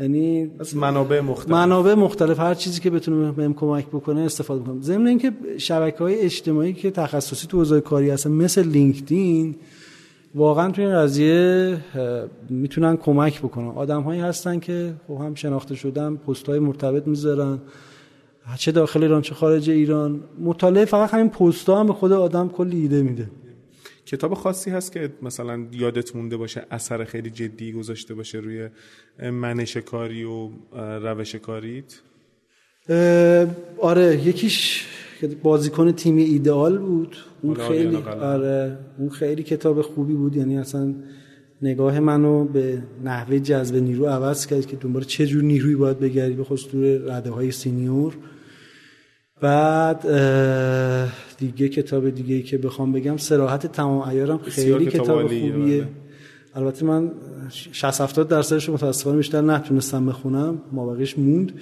یعنی منابع مختلف. منابع مختلف هر چیزی که بتونه بهم کمک بکنه استفاده کنم ضمن اینکه شبکه های اجتماعی که تخصصی تو حوزه کاری هستن مثل لینکدین واقعا توی این قضیه می‌تونن کمک بکنن. آدم هایی هستن که خب هم شناخته شدن پست های مرتبط می‌ذارن. چه داخل ایران چه خارج ایران. مطالعه فقط همین پست هم به خود آدم کلی ایده میده. کتاب خاصی هست که مثلا یادت مونده باشه اثر خیلی جدی گذاشته باشه روی منش کاری و روش کاریت؟ آره یکیش بازیکن تیم ایدئال بود. اون خیلی آره اون خیلی کتاب خوبی بود. یعنی اصلا نگاه منو به نحوه جذب نیرو عوض کرد که دنبال چه جور نیرویی باید بگردی به خصوص رده های سینیور. بعد دیگه کتاب دیگه ای که بخوام بگم سراحت تمام ایارم خیلی کتاب خوبیه. بله. البته من 60 70 درصدش متاسفانه بیشتر نتونستم بخونم ما بقیش موند.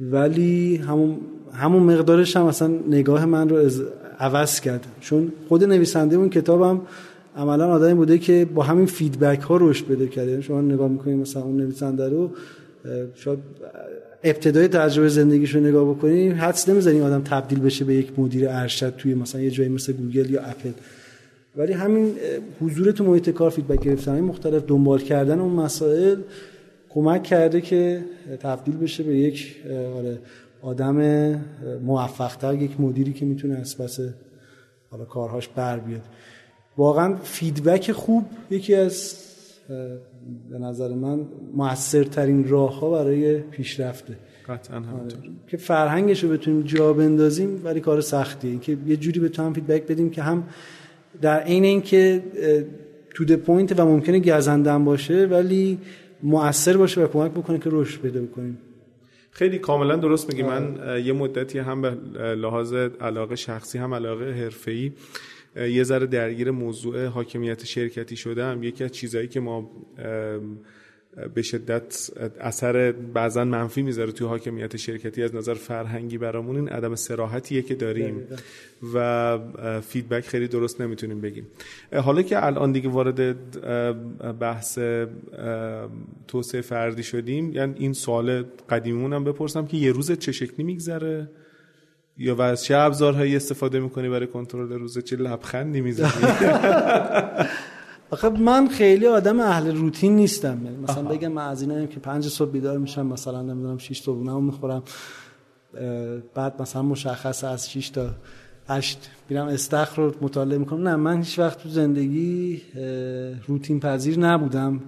ولی همون همون مقدارش هم اصلا نگاه من رو از عوض کرد. چون خود نویسنده اون کتابم عملا آدمی بوده که با همین feedback ها رشد بده کرده. یعنی شما نگاه می‌کنید مثلا اون نویسنده رو شاید ابتدای تجربه زندگیش رو نگاه بکنیم حدس نمی‌زنی آدم تبدیل بشه به یک مدیر ارشد توی مثلا یه جایی مثل گوگل یا اپل. ولی همین حضور تو محیط کار feedback گرفتن مختلف دنبال کردن اون مسائل کمک کرده که تبدیل بشه به یک آره، آدم موفقتر یک مدیری که می‌تونه از پس حالا کارهاش بر بیاد. واقعا feedback خوب یکی از به نظر من موثرترین راه ها برای پیشرفته. قطعا همینطور. آره. که فرهنگش رو بتونیم جا بندازیم ولی کار سختیه. که یه جوری به تو هم feedback بدیم که هم در عین اینکه تو د پوینت و ممکنه گزندن باشه ولی مؤثر باشه و کمک بکنه که رشد پیدا بکنیم. خیلی کاملا درست میگی. من یه مدتی هم به لحاظ علاقه شخصی هم علاقه حرفه‌ای یه ذره درگیر موضوع حاکمیت شرکتی شدم. یکی از چیزهایی که ما به شدت اثر بعضا منفی می‌ذاره توی حاکمیت شرکتی از نظر فرهنگی برامون این عدم سراحتیه که داریم و فیدبک خیلی درست نمی‌تونیم بگیم. حالا که الان دیگه وارد بحث توسعه فردی شدیم یعنی این سوال قدیمون هم بپرسم که یه روز چه شکلی میگذره؟ یا و از چه ابزارهایی استفاده می‌کنی برای کنترل روز؟ چه لبخندی می‌زنی؟ آخه من خیلی آدم اهل روتین نیستم. مثلا بگم من از اینایم که پنج صبح بیدار میشم مثلا نمی‌دونم 6 تا بونم می‌خورم. بعد مثلا مشخص از 6 تا 8 میرم استخر رو مطالعه می‌کنم. نه من هیچ وقت تو زندگی روتین پذیر نبودم.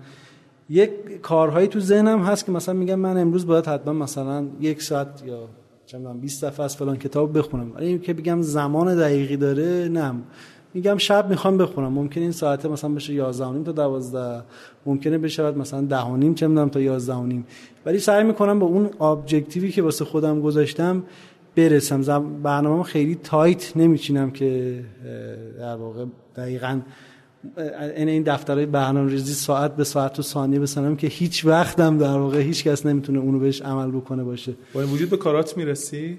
یک کارهایی تو ذهنم هست که مثلا میگم من امروز باید حتما مثلا یک ساعت یا چندان 20 صفحه از فلان کتاب بخونم. ولی که بگم زمان دقیقی داره نه. میگم شب می‌خوام بخونم. ممکن این ساعته مثلا بشه 11 تا 12 ممکنه بشه مثلا 10 و نیم چه می‌دونم تا 11 و نیم. ولی سعی می‌کنم با اون objective ی که واسه خودم گذاشتم برسم. برنامه خیلی tight نمیچینم که در واقع دقیقاً این این دفترهای برنامه ریزی ساعت به ساعت و ثانیه بسنم که هیچ وقتم در واقع هیچ کس نمی‌تونه اونو بهش عمل بکنه باشه. با این وجود به کارات می‌رسی؟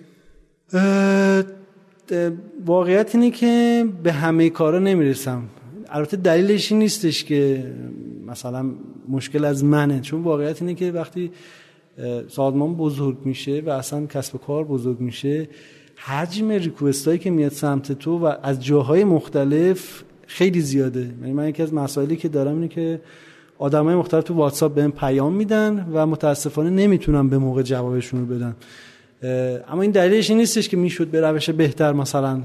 واقعیت اینه که به همه کارا نمی‌رسم. البته دلیلش این نیستش که مثلا مشکل از منه. چون واقعیت اینه که وقتی سازمان بزرگ میشه و اصلا کسب کار بزرگ میشه حجم ریکوست هایی که میاد سمت تو و از جاهای مختلف خیلی زیاده. یعنی من یکی از مسائلی که دارم اینه که آدمای مختلف تو واتساپ بهم پیام میدن و متاسفانه نمی‌تونم به موقع جوابشون رو بدم اما این دلیلش این نیستش که می‌شد به روش بهتر مثلا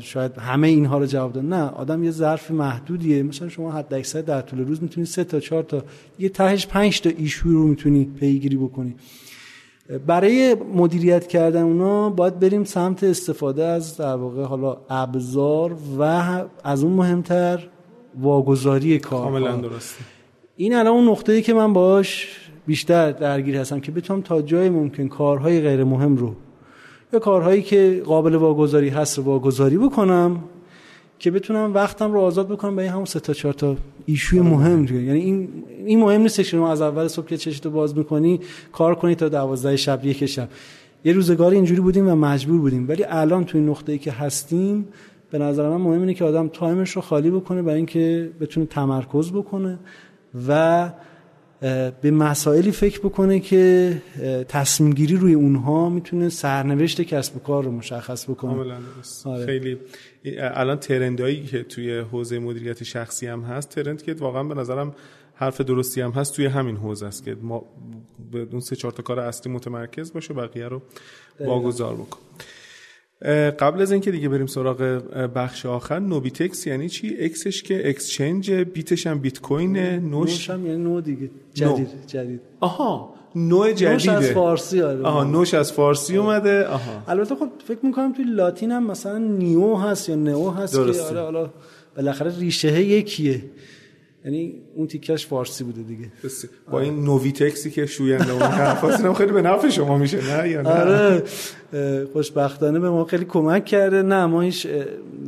شاید همه اینها رو جواب داد نه آدم یه ظرف محدودیه. مثلا شما حد اکثر در طول روز می‌تونی سه تا چهار تا یه تهش پنج تا ایشو رو می‌تونی پیگیری بکنی. برای مدیریت کردن اونا باید بریم سمت استفاده از در واقع حالا ابزار و از اون مهمتر واگذاری کار کاملا درسته. این الان اون نقطه‌ای که من باش بیشتر درگیر هستم که بتونم تا جای ممکن کارهای غیر مهم رو یا کارهایی که قابل واگذاری هست رو واگذاری بکنم که بتونم وقتم رو آزاد بکنم به همون سه تا چهار تا ایشوی مهم دیگه. یعنی این این مهم نیست که شما از اول صبح که چشتو باز می‌کنی کار کنی تا دوازده شب یک شب. یه روزگاری اینجوری بودیم و مجبور بودیم. ولی الان توی نقطه‌ای که هستیم به نظر من مهم اینه که آدم تایمش رو خالی بکنه برای اینکه بتونه تمرکز بکنه و به مسائلی فکر بکنه که تصمیم گیری روی اونها می‌تونه سرنوشت کسب و کار رو مشخص بکنه. آره. خیلی. الان trend ایی که توی حوزه مدیریت شخصی هم هست trend که واقعا به نظرم حرف درستی هم هست توی همین حوزه است که ما به اون سه چهار تا کار اصلی متمرکز باشه بقیه رو واگذار بکن قبل از اینکه دیگه بریم سراغ بخش آخر نوبیتکس یعنی چی؟ اکسش که exchange بیتش هم بیت کوین نوش. هم یعنی نو دیگه. جدید جدید. آها نو جدیده نوش از فارسی آره. آها نوش از فارسی اومده. آها. البته خب فکر می‌کنم توی لاتین هم مثلا نیو هست یا نئو هست که آره حالا بالاخره ریشه یکیه. یعنی اون تیکش فارسی بوده دیگه. با این نوویتکسی که شوینده اون حرفاس خیلی به نفع شما میشه نه؟ یا نه؟ آره. خوشبختانه به ما خیلی کمک کرده. نه ما هیچ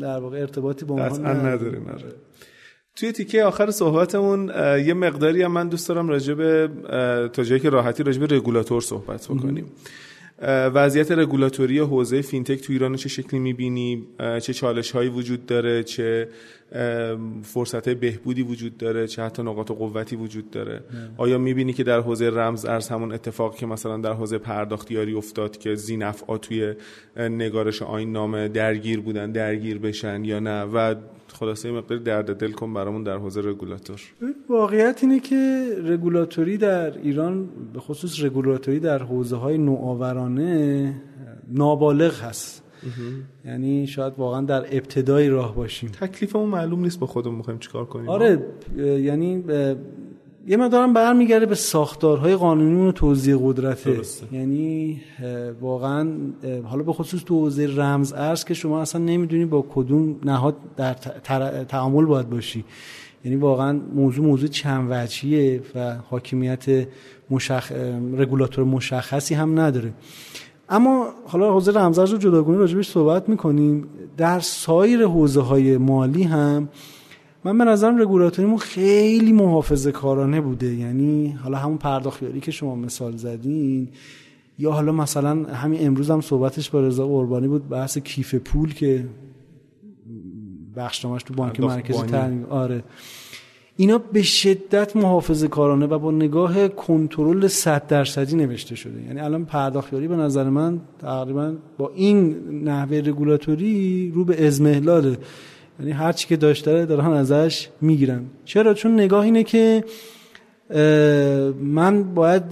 در واقع ارتباطی با اونها نداریم. آره. توی تیکه آخر صحبتمون یه مقداری هم من دوست دارم راجع به تا جایی که راحتی راجع به رگولاتور صحبت بکنیم. وضعیت رگولاتوری حوزه فینتک تو ایران چه شکلی می‌بینی؟ چه چالش هایی وجود داره؟ چه فرصت بهبودی وجود داره؟ چه حتی نقاط قوتی وجود داره؟ آیا می‌بینی که در حوزه رمز ارز همون اتفاق که مثلا در حوزه پرداختیاری افتاد که زینفعا توی نگارش آین نامه درگیر بودن درگیر بشن یا نه؟ و خلاصه مقدار درد دل کن برامون در حوزه رگولاتور. واقعیت اینه که رگولاتوری در ایران به خصوص رگولاتوری در حوزه های نوآورانه نابالغ هست. یعنی شاید واقعا در ابتدای راه باشیم. تکلیفمون معلوم نیست با خودمون می‌خوایم چیکار کنیم. آره یعنی یه مقدارم برمیگرده به ساختارهای قانونی و توزیع قدرته. یعنی واقعا حالا به خصوص تو حوزه رمز ارز که شما اصلا نمی‌دونی با کدوم نهاد در تعامل باید باشی. یعنی واقعا موضوع موضوع چند وجهیه و حاکمیت مشخ... رگولاتور مشخصی هم نداره. اما حالا حوزه رمزارز رو جداگانه راجبش صحبت می‌کنیم. در سایر حوزه های مالی هم من به نظرم رگولاتوریمون خیلی محافظه کارانه بوده. یعنی حالا همون پرداختیاری که شما مثال زدین یا حالا مثلا همین امروز هم صحبتش با رضا قربانی بود بحث کیف پول که بخشنامش تو بانک مرکزی ترمیم آره. اینا به شدت محافظه کارانه و با نگاه کنترل 100 درصدی نوشته شده. یعنی الان پرداختیاری به نظر من تقریبا با این نحوه رگولاتوری رو به ازمهلاله یعنی هر چی که داشته دارن ازش می‌گیرن. چرا؟ چون نگاه اینه که من باید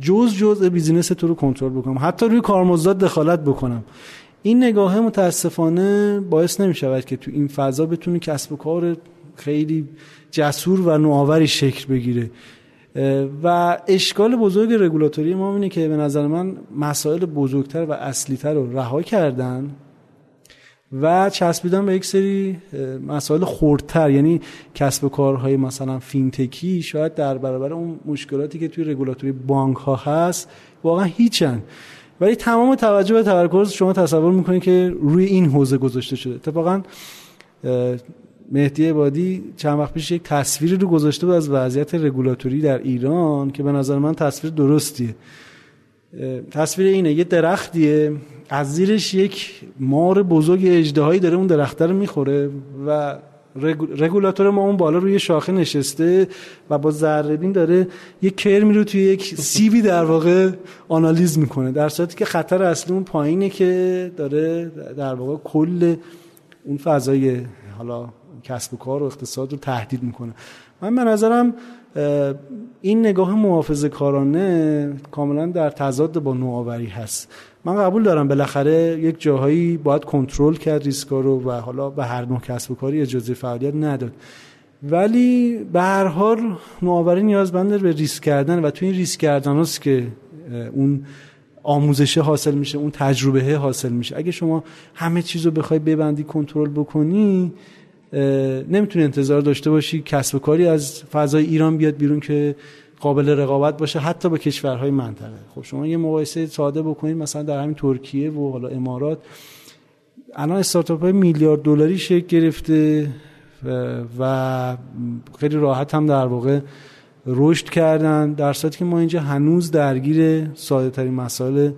جز جز بیزینس تو رو کنترل بکنم. حتی روی کارمزدات دخالت بکنم. این نگاه متاسفانه باعث نمی شود که تو این فضا بتونی کسب و کار خیلی جسور و نوآوری شکل بگیره. و اشکال بزرگ رگولاتوری ما اینه که به نظر من مسائل بزرگتر و اصلیتر رو رها کردن و چسبیدن به یک سری مسائل خردتر یعنی کسب و کارهای مثلا فینتکی شاید در برابر اون مشکلاتی که توی رگولاتوری بانک ها هست واقعا هیچن. ولی تمام توجه و تمرکز شما تصور می‌کنید که روی این حوزه گذاشته شده. اتفاقا مهدی عبادی چند وقت پیش یک تصویری رو گذاشته بود از وضعیت رگولاتوری در ایران که به نظر من تصویر درستیه. تصویر اینه یه درختیه. از زیرش یک مار بزرگ اجدهایی داره اون درخته رو می‌خوره و رگولاتور ما اون بالا روی شاخه نشسته و با ذره داره یک کرمی رو توی یک سیبی در واقع آنالیز می‌کنه در صورتی که خطر اصلی اون پایینه که داره در واقع کل اون فضای حالا کسب و کار و اقتصاد رو تهدید می‌کنه. من به نظرم این نگاه محافظه کارانه کاملا در تضاد با نوآوری هست. من قبول دارم بالاخره یک جاهایی باید کنترل کرد ریسکا رو و حالا به هر نوع کسب و کاری اجازه فعالیت نداد. ولی به هر حال نوآوری نیازمند به ریسک کردن و تو این ریسک کردن هست که اون آموزشه حاصل میشه اون تجربه حاصل میشه. اگه شما همه چیز رو بخوای ببندی کنترل بکنی نمی‌تونی انتظار داشته باشی کسب و کاری از فضای ایران بیاد بیرون که قابل رقابت باشه حتی با کشورهای منطقه. خب شما یه مقایسه ساده بکنید مثلا در همین ترکیه و حالا امارات. الان استارتاپ های میلیارد دلاری شکل گرفته و خیلی راحت هم در واقع رشد کردن در صورتی که ما اینجا هنوز درگیر ساده ترین مسائل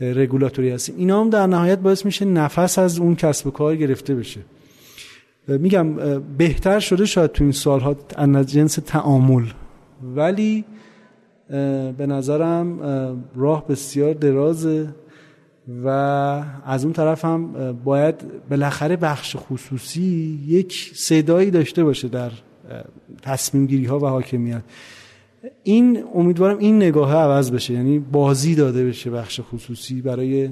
رگولاتوری هستیم. اینا هم در نهایت باعث میشه نفس از اون کسب و کار گرفته بشه. میگم بهتر شده شاید تو این سالها از جنس تعامل. ولی به نظرم راه بسیار درازه و از اون طرف هم باید بالاخره بخش خصوصی یک صدایی داشته باشه در تصمیم گیری ها و حاکمیت. این امیدوارم این نگاه عوض بشه. یعنی بازی داده بشه بخش خصوصی برای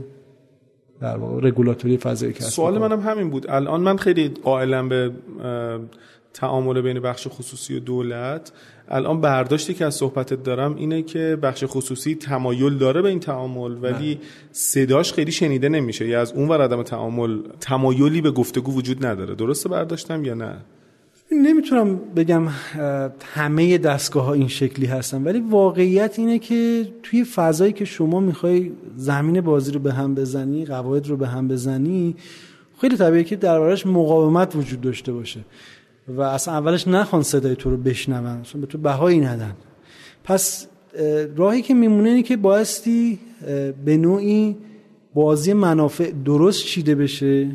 در واقع رگولاتوری فضای کسب سوال منم همین بود. الان من خیلی قائلم به تعامل بین بخش خصوصی و دولت. الان برداشتی که از صحبتت دارم اینه که بخش خصوصی تمایل داره به این تعامل ولی نه. صداش خیلی شنیده نمیشه. یا از اون ور عدم تعامل تمایلی به گفتگو وجود نداره. درسته برداشتم یا نه؟ نمی‌تونم بگم همه دستگاه ها این شکلی هستن ولی واقعیت اینه که توی فضایی که شما می‌خوای زمین بازی رو به هم بزنی قواعد رو به هم بزنی خیلی طبیعیه که دربارش مقاومت وجود داشته باشه و اصلا اولش نخوان صدای تو رو بشنون به تو بهایی ندن. پس راهی که میمونه اینه که بایستی به نوعی بازی منافع درست چیده بشه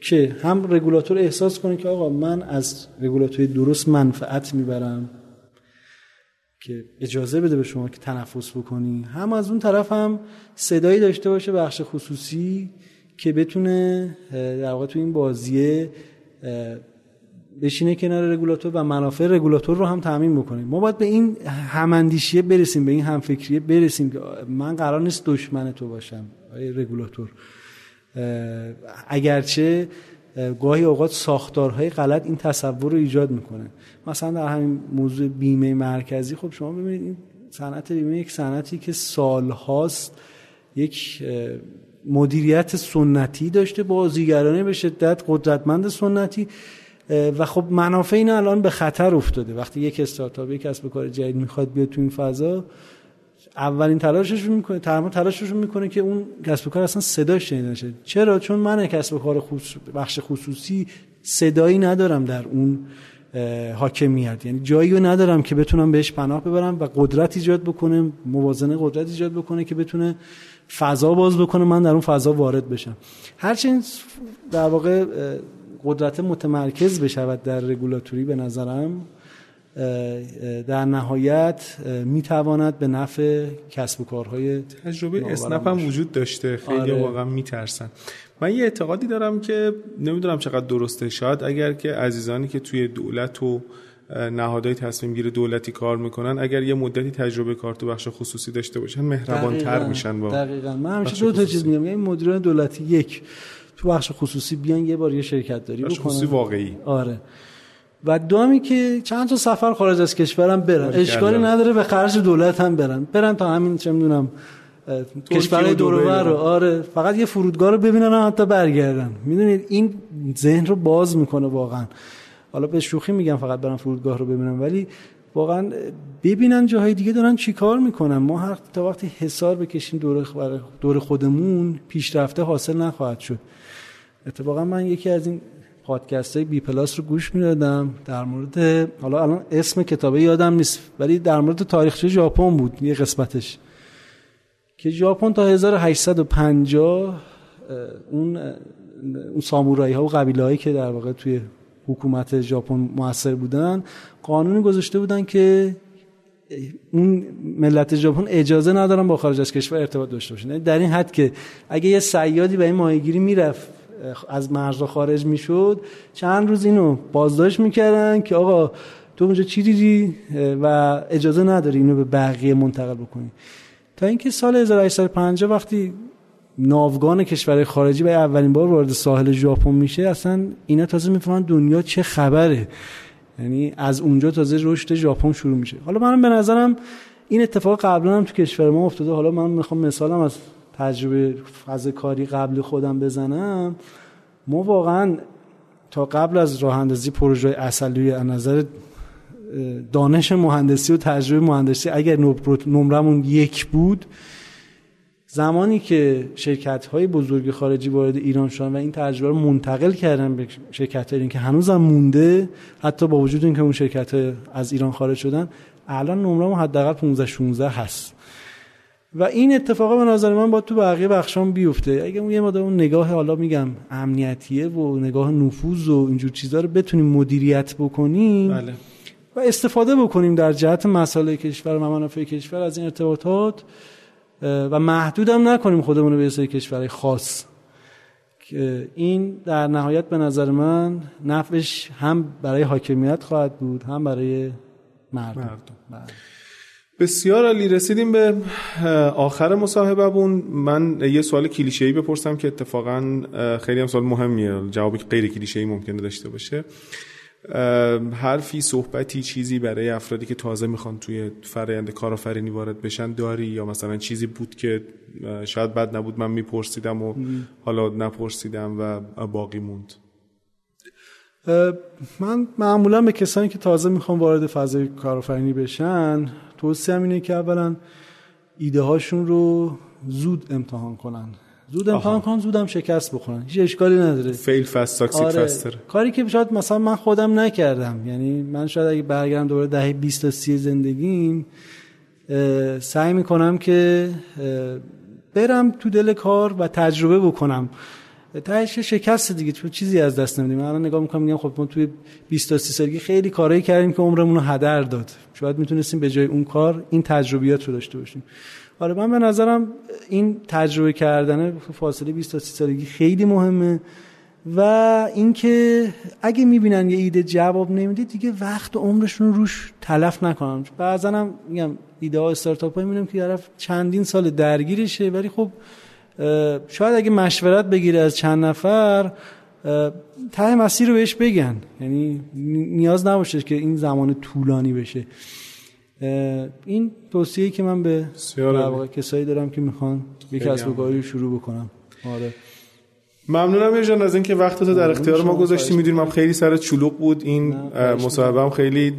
که هم رگولاتور احساس کنه که آقا من از رگولاتوری درست منفعت می‌برم که اجازه بده به شما که تنفس بکنی. هم از اون طرف هم صدایی داشته باشه بخش خصوصی که بتونه در واقع تو این بازیه بشینه کنار رگولاتور و منافع رگولاتور رو هم تعمین بکنیم ما باید به این هماندیشیه برسیم به این همفکریه برسیم که من قرار نیست دشمن تو باشم رگولاتور. اگرچه گاهی اوقات ساختارهای غلط این تصور رو ایجاد می‌کنه. مثلا در همین موضوع بیمه مرکزی خب شما ببینید این صنعت بیمه یک صنعتی که سالهاست یک مدیریت سنتی داشته بازیگرانه به شدت قدرتمند سنتی و خب منافع این الان به خطر افتاده. وقتی یک استارتاپ یک کسب کار جدید می‌خواد بیاد تو این فضا اولین تلاشش می‌کنه تمام تلاشش می‌کنه که اون کسب کار اصلا صداش شنیده نشه. چرا؟ چون من کسب کار بخش خصوصی صدایی ندارم در اون حاکمیت. یعنی جایی رو ندارم که بتونم بهش پناه ببرم و قدرت ایجاد بکنه موازنه قدرت ایجاد بکنه که بتونه فضا باز بکنه من در اون فضا وارد بشم. هرچند در واقع قدرت متمرکز بشود در رگولاتوری به نظرم در نهایت می‌تواند به نفع کسب و کارهای تجربه اسنپ هم وجود داشته. خیلی آره. واقعا میترسن. من یه اعتقادی دارم که نمی‌دونم چقدر درسته. شاید اگر که عزیزانی که توی دولت و نهادهای تصمیم گیر دولتی کار می‌کنن اگر یه مدتی تجربه کار تو بخش خصوصی داشته باشن مهربان تر میشن با دقیقاً. من همیشه دو تا چیز میگم. یعنی مدیران دولتی یک تو بخش خصوصی بیان یه بار یه شرکت داری بکنن. خصوصی واقعی. آره. و دومی که چند تا سفر خارج از کشورم برن. اشکالی نداره به خرج دولت هم برن. برن تا همین چه می‌دونم کشورهای دور رو. آره فقط یه فرودگاه رو ببینن حتی برگردن. می‌دونید این ذهن رو باز می‌کنه واقعا. حالا به شوخی میگم فقط برن فرودگاه رو ببینن ولی واقعا ببینن جاهای دیگه دارن چیکار می‌کنن. ما هر تا وقتی حسار بکشیم دور دور خودمون پیشرفته حاصل نخواهد شد. اتفاقا من یکی از این پادکست های بی پلاس رو گوش می‌دادم. در مورد حالا الان اسم کتابه یادم نیست ولی در مورد تاریخچه ژاپن بود یه قسمتش. که ژاپن تا 1850 اون اون سامورایی ها و قبیله هایی که در واقع توی حکومت ژاپن موثر بودن قانونی گذاشته بودن که اون ملت ژاپن اجازه ندارن با خارج از کشور ارتباط داشته باشن. یعنی در این حد که اگه یه سیادی به این ماهیگیری می‌رفت از مرز خارج می‌شد. چند روز اینو بازداشت می‌کردن که آقا تو اونجا چی دیدی؟ و اجازه نداری اینو به بقیه منتقل بکنی. تا اینکه سال 1850 وقتی ناوگان کشور خارجی به اولین بار وارد ساحل ژاپن میشه اصلا اینا تازه می‌فهمن دنیا چه خبره. یعنی از اونجا تازه رشد ژاپن شروع میشه. حالا منم به نظرم این اتفاق قبلا هم تو کشور ما افتاده. حالا من می‌خوام مثالم از تجربه فاز کاری قبل خودم بزنم ما واقعا تا قبل از راه اندازی پروژه اصلی از نظر دانش مهندسی و تجربه مهندسی اگر نمرمون یک بود زمانی که شرکت های بزرگ خارجی وارد ایران شدن و این تجربه رو منتقل کردن به شرکت های که هنوزم مونده حتی با وجود اینکه اون شرکت از ایران خارج شدن الان نمرمون حداقل 15 16 هست. و این اتفاق به نظر من با تو بقیه بخشام بیفته اگه اون یه مدام اون نگاه حالا میگم امنیتیه و نگاه نفوذ و اینجور چیزا رو بتونیم مدیریت بکنیم بله. و استفاده بکنیم در جهت مسائل کشور و منافع کشور از این ارتباطات و محدودم نکنیم خودمون رو به سری کشورهای خاص که این در نهایت به نظر من نفعش هم برای حاکمیت خواهد بود هم برای مردم, مردم. بله. بسیار عالی. رسیدیم به آخر مصاحبمون من یه سوال کلیشه‌ای بپرسم که اتفاقا خیلی هم سوال مهمیه. جوابی غیر کلیشه‌ای ممکنه داشته باشه. حرفی صحبتی چیزی برای افرادی که تازه می‌خوان توی فرایند کارآفرینی وارد بشن داری؟ یا مثلا چیزی بود که شاید بد نبود من میپرسیدم و حالا نپرسیدم و باقی موند؟ من معمولا به کسانی که تازه می‌خوان وارد فضای کارآفرینی بشن توصیه اینه که اولا ایده هاشون رو زود امتحان کنن. زود امتحان کنن زودم شکست بخورن. هیچ اشکالی نداره. فیل فست ساکسید آره. فستر کاری که شاید مثلا من خودم نکردم. یعنی من شاید اگه برگردم دوباره دهه 20 تا 30 زندگیم سعی می‌کنم که برم تو دل کار و تجربه بکنم. تهش شکست دیگه تو چیزی از دست نمیدیم. الان نگاه می‌کنم میگم خب ما توی 20 تا 30 سالگی خیلی کارایی کردیم که عمرمون رو هدر داد. شاید می‌تونستیم به جای اون کار این تجربیات رو داشته باشیم. آره من به نظرم این تجربه کردن فاصله 20 تا 30 سالگی خیلی مهمه و اینکه اگه می‌بینن یه ایده جواب نمیده دیگه وقت و عمرشون روش تلف نکنن. بعضا هم میگم ایده ها استارتاپ های می‌بینم که طرف چندین سال درگیرشه ولی خب شاید اگه مشورت بگیره از چند نفر ته مسیر رو بهش بگن. یعنی نیاز نباشه که این زمان طولانی بشه. این توصیه که من به کسایی دارم که می‌خوان یک کسب و کاری شروع بکنم. آره. ممنونم یه جان از اینکه وقت تو در اختیار ما گذاشتی. می‌دونیم هم خیلی سر چلوق بود. این مصاحبه هم خیلی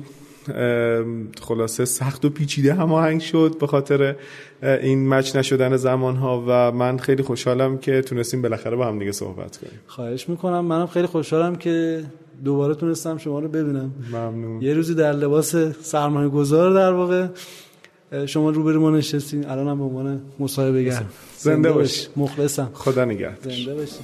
خلاصه سخت و پیچیده هماهنگ شد به خاطر این مچ نشدن زمان ها و من خیلی خوشحالم که تونستیم بالاخره با هم دیگه صحبت کنیم. خواهش می‌کنم. منم خیلی خوشحالم که دوباره تونستم شما رو ببینم. ممنون. یه روزی در لباس سرمایه گذار در واقع شما روبرو ما نشستین. الان هم به عنوان مصاحبه گر زنده باش. مخلصم. خدا نگهدار. زنده باشی